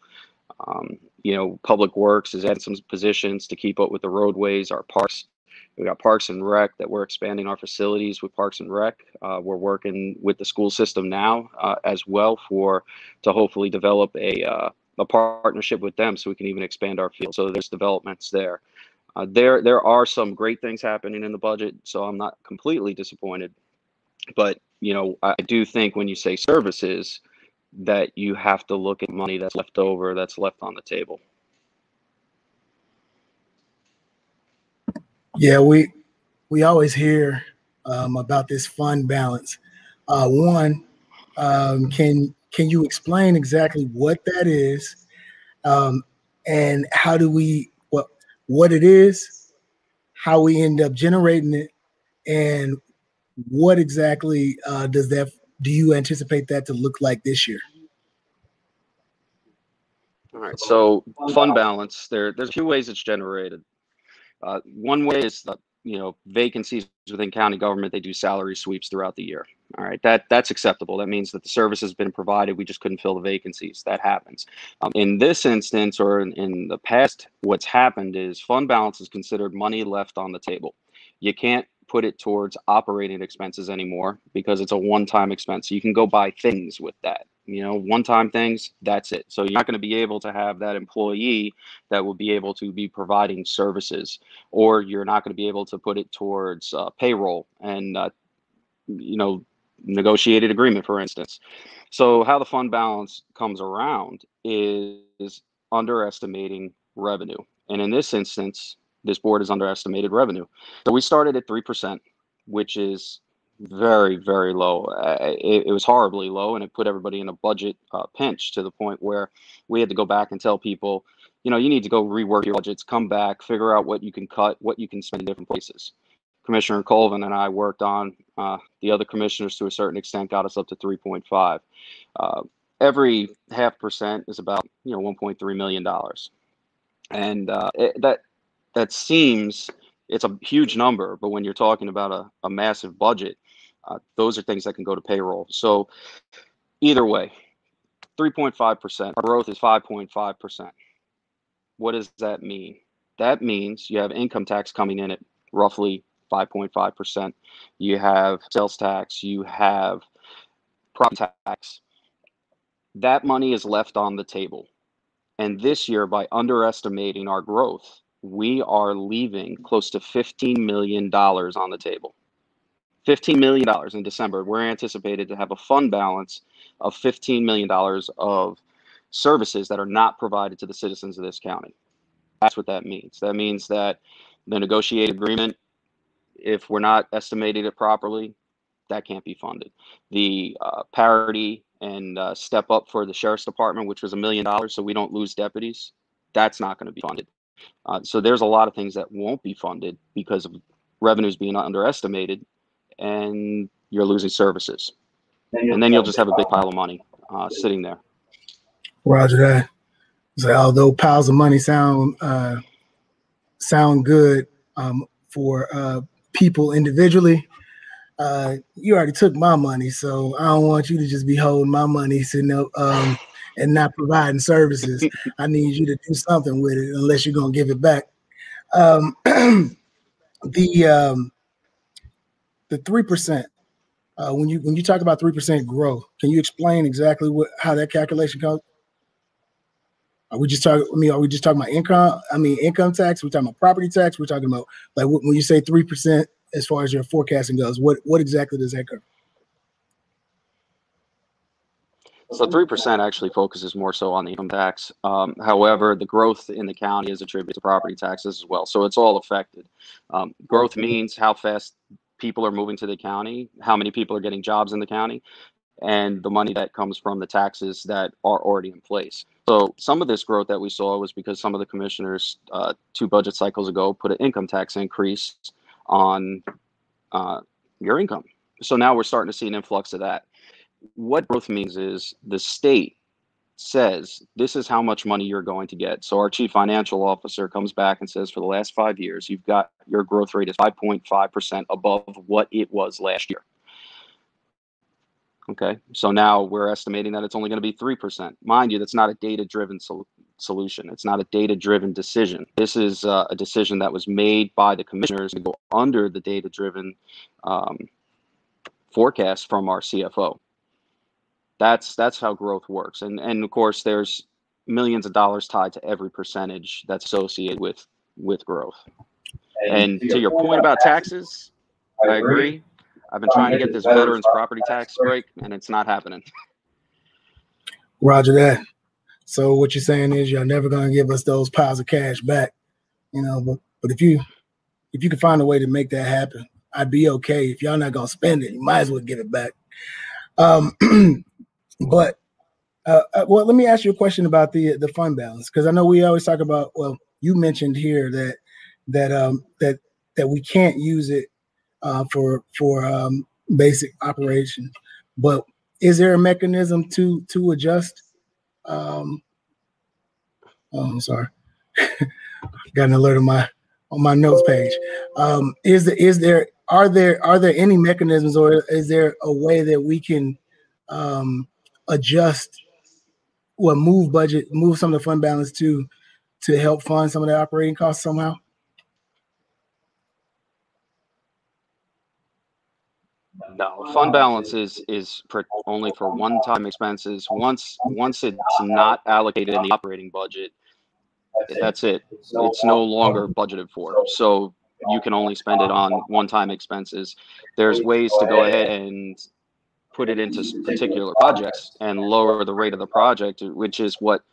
Um, you know, Public Works is adding some positions to keep up with the roadways, our parks. We got Parks and Rec that we're expanding our facilities with Parks and Rec. Uh, we're working with the school system now uh, as well for to hopefully develop a uh, a partnership with them so we can even expand our field. So there's developments there. Uh, there there are some great things happening in the budget, so I'm not completely disappointed. But you know, I do think when you say services, that you have to look at money that's left over, that's left on the table. Yeah, we we always hear um, about this fund balance. Uh, one, um, can can you explain exactly what that is, um, and how do we what what it is, how we end up generating it, and what exactly uh, does that do you anticipate that to look like this year? All right. So fund balance, there there's two ways it's generated. Uh, one way is the you know vacancies within county government. They do salary sweeps throughout the year. All right, that that's acceptable. That means that the service has been provided. We just couldn't fill the vacancies. That happens. Um, in this instance, or in, in the past, what's happened is fund balance is considered money left on the table. You can't put it towards operating expenses anymore because it's a one-time expense. So you can go buy things with that. You know, one-time things, that's it. So you're not going to be able to have that employee that will be able to be providing services, or you're not going to be able to put it towards uh, payroll and, uh, you know, negotiated agreement, for instance. So how the fund balance comes around is, is underestimating revenue. And in this instance, this board has underestimated revenue. So we started at 3%, which is very, very low. Uh, it, it, was horribly low, and it put everybody in a budget uh, pinch to the point where we had to go back and tell people, you know, you need to go rework your budgets, come back, figure out what you can cut, what you can spend in different places. Commissioner Colvin and I worked on. Uh, the other commissioners, to a certain extent, got us up to 3.5. Uh, every half percent is about you know 1.3 million dollars, and uh, it, that that seems it's a huge number, but when you're talking about a, a massive budget, uh, those are things that can go to payroll. So either way, 3.5%. Our growth is 5.5%. What does that mean? That means you have income tax coming in at roughly 5.5%. You have sales tax, you have property tax. That money is left on the table. And this year, by underestimating our growth, we are leaving close to $15 million on the table. $15 million in December. We're anticipated to have a fund balance of $15 million of services that are not provided to the citizens of this county. That's what that means. That means that the negotiated agreement, if we're not estimating it properly, that can't be funded. The uh, parity and uh, step up for the sheriff's department, which was a million dollars, so we don't lose deputies, that's not going to be funded. Uh, so there's a lot of things that won't be funded because of revenues being underestimated, and you're losing services, and then you'll just have a big pile of money uh, sitting there. Roger that. So although piles of money sound uh, sound good um, for uh, people individually, uh, you already took my money, so I don't want you to just be holding my money sitting up. Um, and not providing services. I need you to do something with it unless you're gonna give it back. Um, the um, the three percent. Uh, when you when you talk about three percent growth, can you explain exactly what how that calculation goes? Are we just talking? I mean, are we just talking about income? I mean, income tax. We're talking about property tax. We're talking about like when you say three percent as far as your forecasting goes. What what exactly does that cover? So three percent actually focuses more so on the income tax. Um, however, the growth in the county is attributed to property taxes as well. So it's all affected. Um, growth means how fast people are moving to the county, how many people are getting jobs in the county. and the money that comes from the taxes that are already in place. So some of this growth that we saw was because some of the commissioners uh, two budget cycles ago put an income tax increase on uh, your income. So now we're starting to see an influx of that. What growth means is the state says this is how much money you're going to get. So our chief financial officer comes back and says for the last five years, you've got your growth rate is 5.5% above what it was last year. Okay, so now we're estimating that it's only going to be 3%. Mind you, that's not a data driven sol- solution. It's not a data driven decision. This is uh, a decision that was made by the commissioners to go under the data driven um, forecast from our CFO. That's that's how growth works. And and of course there's millions of dollars tied to every percentage that's associated with with growth. And to your point about taxes, I agree. I've been trying to get this veterans property tax break, and it's not happening. Roger that. So what you're saying is you're never going to give us those piles of cash back, you know. But but if you if you can find a way to make that happen, I'd be okay. If y'all not gonna spend it, you might as well give it back. Um, but uh, uh, well, let me ask you a question about the the fund balance because I know we always talk about. Well, you mentioned here that that um that that we can't use it uh, for for um, basic operations. But is there a mechanism to to adjust? Um, oh, I'm sorry, got an alert on my on my notes page. Um, is there is there are there are there any mechanisms or is there a way that we can um, adjust or move budget move some of the fund balance to to help fund some of the operating costs somehow? No, fund balance is is for only for one-time expenses. Once once it's not allocated in the operating budget, that's it. It's no longer budgeted for. So you can only spend it on one-time expenses. There's ways to go ahead and put it into particular projects and lower the rate of the project, which is what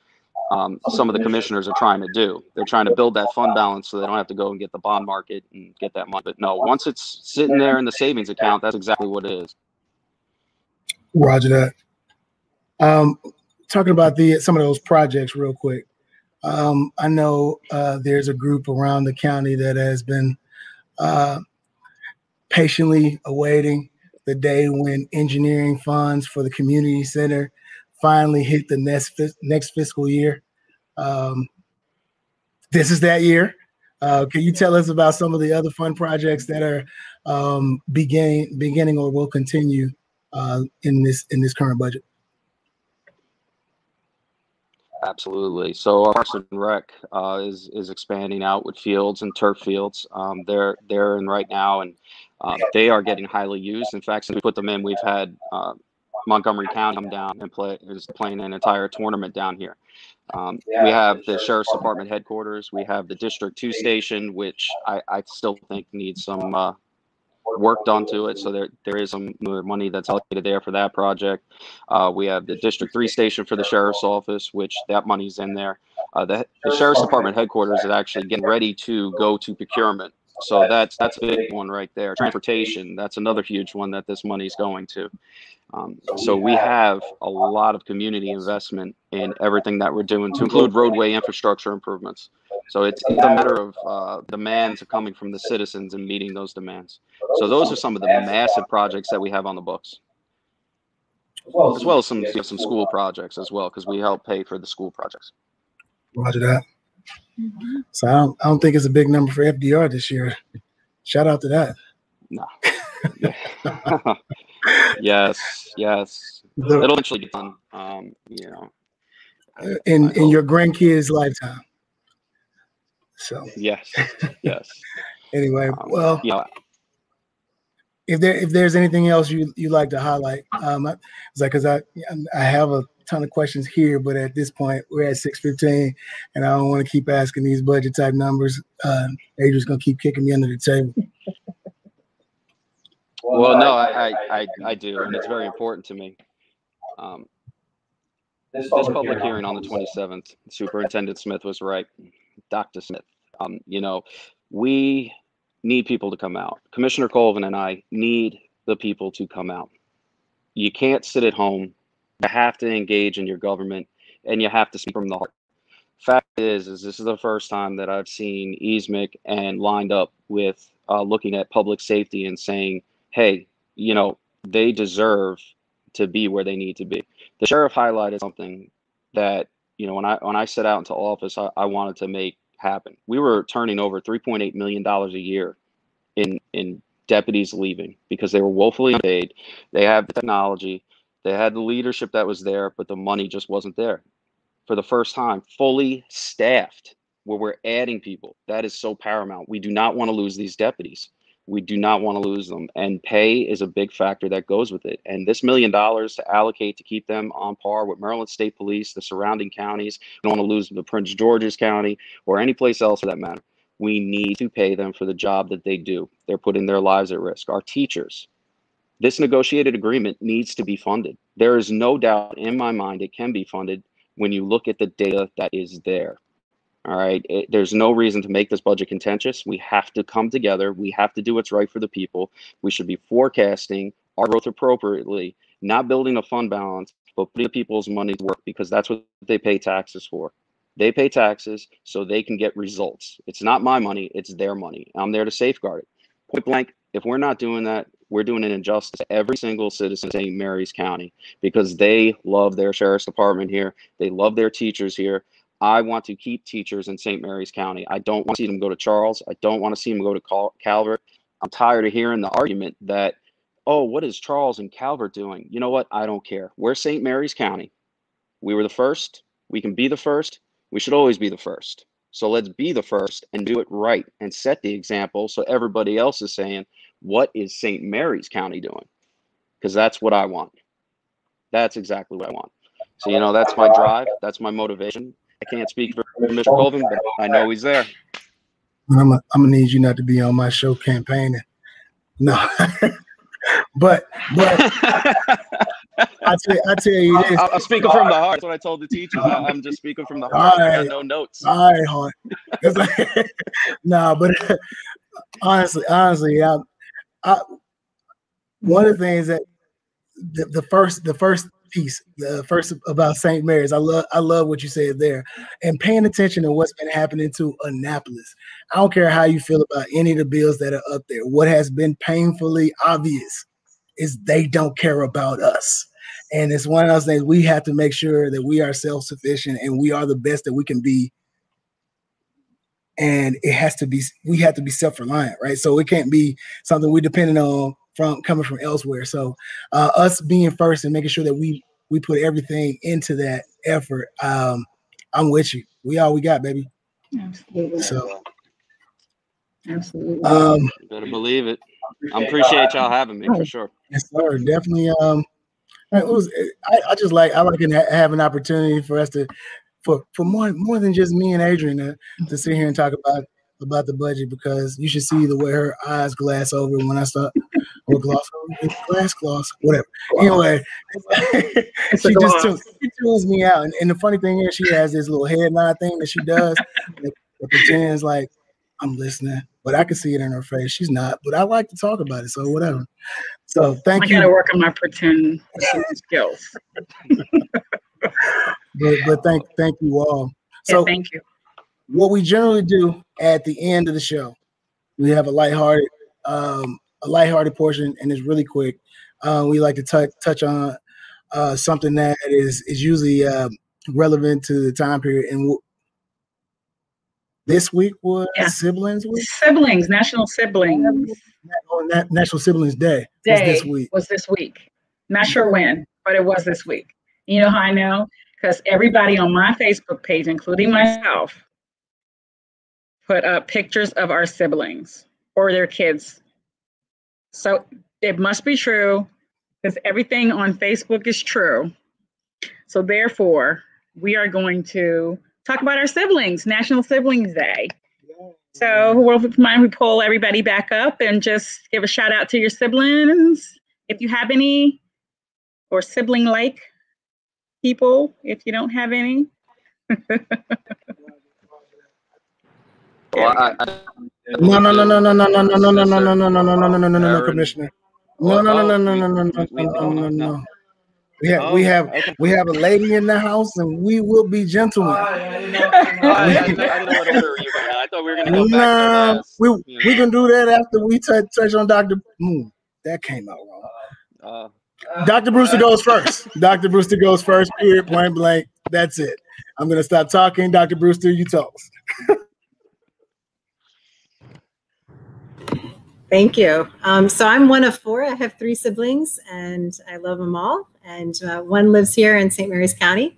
um, some of the commissioners are trying to do. They're trying to build that fund balance so they don't have to go and get the bond market and get that money. But no, once it's sitting there in the savings account, that's exactly what it is. Roger that. Um, talking about the some of those projects real quick. Um, I know uh, there's a group around the county that has been uh, patiently awaiting the day when engineering funds for the community center finally hit the next next fiscal year. Um, this is that year. Uh, can you tell us about some of the other fun projects that are um, beginning beginning or will continue uh, in this in this current budget? Absolutely. So our Parks and Rec uh, is is expanding out with fields and turf fields. Um, they're they're in right now, and uh, they are getting highly used. In fact, since we put them in, we've had uh, Montgomery County come down and play is playing an entire tournament down here. Um, we have the sheriff's department headquarters. We have the District Two station, which I, I still think needs some uh, work done to it. So there there is some money that's allocated there for that project. Uh, we have the District Three station for the sheriff's office, which that money's in there. Uh, the, the sheriff's department headquarters is actually getting ready to go to procurement. So that's that's a big one right there. Transportation, that's another huge one that this money is going to. Um, so we have a lot of community investment in everything that we're doing to include roadway infrastructure improvements. So it's, it's a matter of uh, demands coming from the citizens and meeting those demands. So those are some of the massive projects that we have on the books, as well as some some school projects as well, because we help pay for the school projects. Roger that. So I don't, I don't think it's a big number for FDR this year. Shout out to that. No. yes, yes. The, It'll eventually be done. Um, you know, in in your grandkids' lifetime. So yes, yes. anyway, um, well, yeah. If there if there's anything else you you like to highlight, um, it's like because I I have a ton of questions here, but at this point we're at six fifteen, and I don't want to keep asking these budget type numbers. Uh, Adrian's gonna keep kicking me under the table. Well, no, I, I, I, do, and it's very important to me. Um, this public hearing on the 27th, Superintendent Smith was right. Dr. Smith, um, you know, we need people to come out. Commissioner Colvin and I need the people to come out. you can't sit at home. You have to engage in your government, and you have to speak from the heart. Fact is, is this is the first time that I've seen EASMC and lined up with uh, looking at public safety and saying, "Hey, you know, they deserve to be where they need to be." The sheriff highlighted something that you know when I when I set out into office, I, I wanted to make happen. We were turning over 3.8 million dollars a year in in deputies leaving because they were woefully paid. They have the technology, they had the leadership that was there, but the money just wasn't there. For the first time, fully staffed, where we're adding people. That is so paramount. We do not want to lose these deputies. We do not want to lose them. And pay is a big factor that goes with it. And this million dollars to allocate to keep them on par with Maryland State Police, the surrounding counties, we don't want to lose the Prince George's County or any place else for that matter. We need to pay them for the job that they do. They're putting their lives at risk. Our teachers, this negotiated agreement needs to be funded. There is no doubt in my mind it can be funded when you look at the data that is there. All right. It, there's no reason to make this budget contentious. We have to come together. We have to do what's right for the people. We should be forecasting our growth appropriately, not building a fund balance, but putting people's money to work because that's what they pay taxes for. They pay taxes so they can get results. It's not my money, it's their money. I'm there to safeguard it. Point blank, if we're not doing that, we're doing an injustice to every single citizen in St. Mary's County because they love their sheriff's department here. They love their teachers here. I want to keep teachers in St. Mary's County. I don't want to see them go to Charles. I don't want to see them go to Cal- Calvert. I'm tired of hearing the argument that, oh, what is Charles and Calvert doing? You know what? I don't care. We're St. Mary's County. We were the first. We can be the first. We should always be the first. So let's be the first and do it right and set the example so everybody else is saying, what is St. Mary's County doing? Because that's what I want. That's exactly what I want. So, you know, that's my drive. That's my motivation. I can't speak for Mr. Colvin, but I know he's there. I'm, gonna need you not to be on my show campaigning. No, but but I tell, I tell you this. I, am speaking from the heart. That's what I told the teacher. I, am just speaking from the heart. Right. I got no notes. All right, heart. Like, nah, but honestly, honestly, I, I, one of the things that the, the first the first piece, the first about St. Mary's, I love I love what you said there, and paying attention to what's been happening to Annapolis. I don't care how you feel about any of the bills that are up there. What has been painfully obvious is they don't care about us. And it's one of those things we have to make sure that we are self sufficient and we are the best that we can be. And it has to be, we have to be self reliant, right? So it can't be something we're dependent on from coming from elsewhere. So uh, us being first and making sure that we we put everything into that effort. Um, I'm with you. We all we got, baby. Absolutely. So absolutely. Um, you better believe it. I appreciate y'all having me for sure. Yes, sir. Definitely. Um, it was. I, I just like. I like to have an opportunity for us to, for for more more than just me and Adrian to, to mm-hmm. sit here and talk about about the budget because you should see the way her eyes glass over when I start or gloss over glass gloss whatever. Anyway, she just tunes, she tunes me out, and, and, the funny thing is she has this little head nod thing that she does that, that pretends like I'm listening, but I can see it in her face. She's not, but I like to talk about it, so whatever. So thank I you. I gotta work on my pretend skills. but, but thank thank you all. So yeah, thank you. What we generally do at the end of the show, we have a lighthearted um, a lighthearted portion, and it's really quick. Uh, we like to touch touch on uh, something that is is usually uh, relevant to the time period, and this week was yeah. siblings week. Siblings, National Siblings. National Siblings Day, Day was this week. Was this week. Not sure when, but it was this week. You know how I know? Because everybody on my Facebook page, including myself, put up pictures of our siblings or their kids. So it must be true because everything on Facebook is true. So therefore, we are going to talk about our siblings, National Siblings Day. So, we'll mind we pull everybody back up and just give a shout out to your siblings if you have any, or sibling like people if you don't have any. no, no, no, no, no, no, no, no, no, no, no, no, no, no, no, no, no, no, no, Commissioner. No, no, no, no, Oh, no, we- no, no, no, we- no, no, no, no. no. We have we Oh, have okay. we have a lady in the house, and we will be gentlemen. Oh, I, I, didn't know, I, didn't know what order you were in. I thought we were gonna go back to Nah, last. we Yeah. we can do that after we touch touch on Doctor. Mm, that came out wrong. Dr. Brewster goes first. Dr. Brewster goes first. Period. Point blank. That's it. I'm gonna stop talking. Dr. Brewster, you toast. Thank you. Um, so I'm one of four. I have three siblings, and I love them all. And uh, one lives here in St. Mary's County,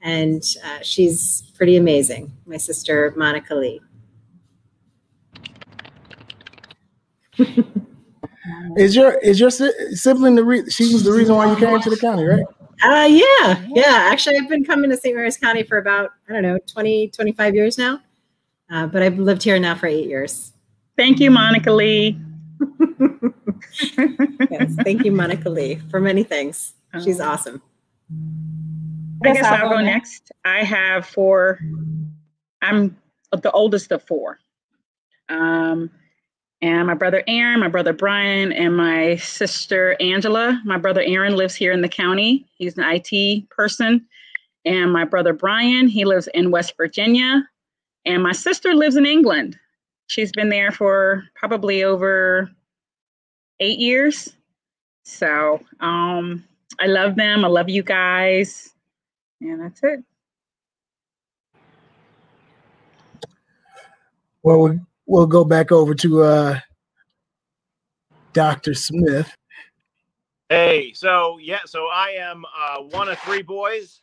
and uh, she's pretty amazing. My sister Monica Lee. Is your is your si- sibling the re- she was the reason why you came to the county, right? Uh, yeah, yeah. Actually, I've been coming to St. Mary's County for about I don't know 20, 25 years now. Uh, but I've lived here now for eight years. Thank you, Monica Lee. Yes, thank you, Monica Lee, for many things. She's awesome. I guess I'll go next. I have four. I'm the oldest of four. Um, and my brother Aaron, my brother Brian, and my sister Angela. My brother Aaron lives here in the county. He's an IT person. And my brother Brian, he lives in West Virginia. And my sister lives in England. She's been there for probably over eight years. So um, I love them. I love you guys. And that's it. Well, we- we'll go back over to uh, Dr. Smith. Hey, so yeah, so I am uh, one of three boys.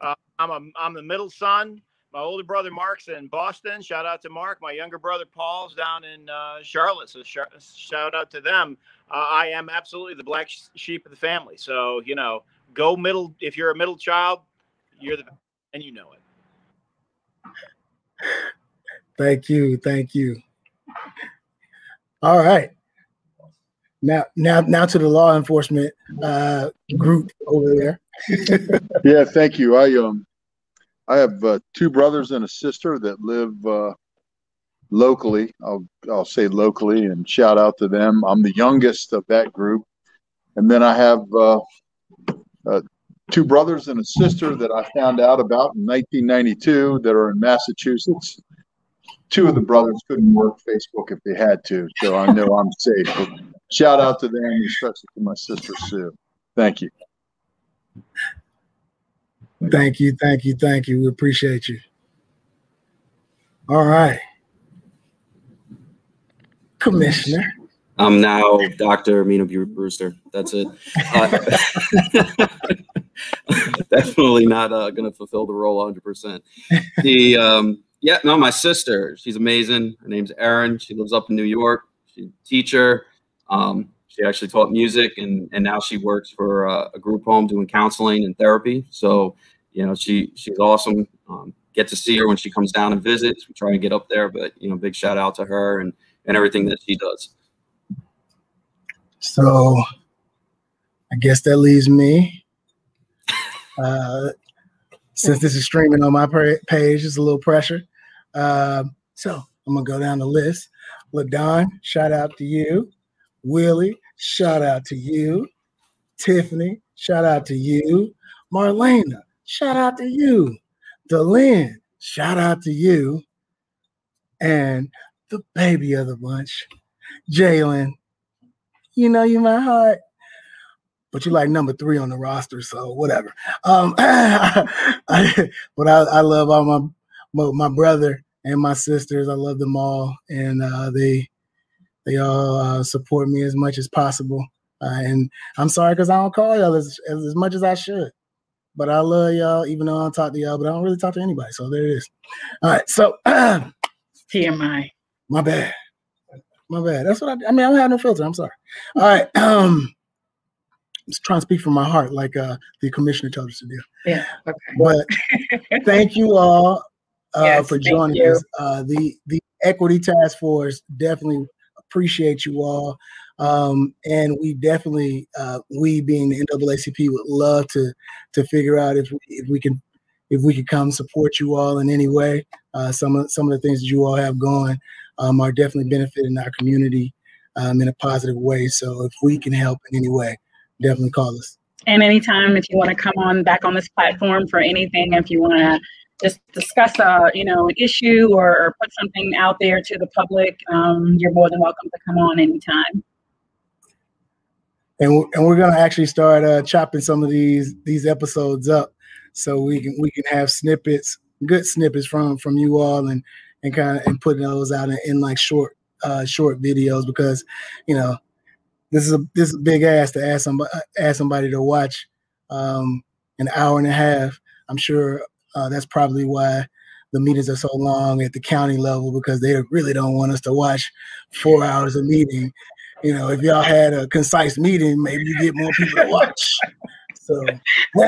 Uh, I'm a I'm the middle son. My older brother Mark's in Boston. Shout out to Mark. My younger brother Paul's down in uh, Charlotte. So sh- shout out to them. Uh, I am absolutely the black sh- sheep of the family. So you know, go middle. If you're a middle child, you're the and you know it. Thank you, thank you. All right. Now, now, now to the law enforcement uh, group over there. Yeah, thank you. I um, I have uh, two brothers and a sister that live uh, locally. I'll I'll say locally and shout out to them. I'm the youngest of that group, and then I have uh, uh, two brothers and a sister that I found out about in 1992 that are in Massachusetts. Two of the brothers couldn't work Facebook if they had to, so I know I'm safe. But shout out to them, especially to my sister Sue. Thank you. Thank you, thank you, thank you. We appreciate you. All right. Commissioner. I'm now Dr. Mina Bru- Brewster. That's it. Uh, definitely not uh, going to fulfill the role 100%. The um, yeah, no, my sister. She's amazing. Her name's Erin. She lives up in New York. She's a teacher. Um, she actually taught music, and and now she works for uh, a group home doing counseling and therapy. So you know, she she's awesome. Um, get to see her when she comes down and visits. We try and get up there, but you know, big shout out to her and and everything that she does. So I guess that leaves me. Uh, since this is streaming on my page, it's a little pressure. Um, so I'm gonna go down the list. Ladon, shout out to you. Willie, shout out to you. Tiffany, shout out to you. Marlena, shout out to you. Delin, shout out to you. And the baby of the bunch, Jalen, you know you my heart but you like number three on the roster so whatever um but I, I love all my, my my brother and my sisters i love them all and uh they they all uh, support me as much as possible uh, and i'm sorry because i don't call y'all as, as, as much as i should but i love y'all even though i don't talk to y'all but i don't really talk to anybody so there it is all right so TMI. my bad my bad. That's what I. I mean, I don't have no filter. I'm sorry. All right. Um, I'm just trying to speak from my heart, like uh, the commissioner told us to do. Yeah. Okay. But thank you all uh, Yes, for joining us. Uh, the the Equity Task Force definitely appreciate you all, um, and we definitely, uh, we being the NAACP, would love to to figure out if if we can if we could come support you all in any way. Uh, some of some of the things that you all have going um, are definitely benefiting our community. um, in a positive way. So if we can help in any way, definitely call us. And anytime if you want to come on back on this platform for anything, if you want to just discuss a you know an issue or, or put something out there to the public, um, you're more than welcome to come on anytime. And and we're gonna actually start uh, chopping some of these these episodes up, so we can we can have snippets, good snippets from from you all, and and kind of and putting those out in, in like short uh, short videos because you know this is a this is a big ass to ask somebody ask somebody to watch um, an hour and a half. I'm sure uh, that's probably why the meetings are so long at the county level because they really don't want us to watch four hours of meeting. You know, if y'all had a concise meeting, maybe you get more people to watch. So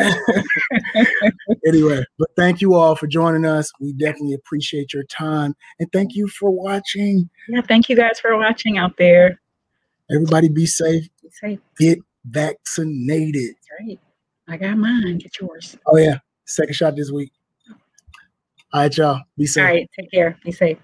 anyway, but thank you all for joining us. We definitely appreciate your time and thank you for watching. Yeah, thank you guys for watching out there. Everybody be safe. Be safe. Get vaccinated. That's right. I got mine. Get yours. Oh yeah. Second shot this week. All right, y'all. Be safe. All right. Take care. Be safe.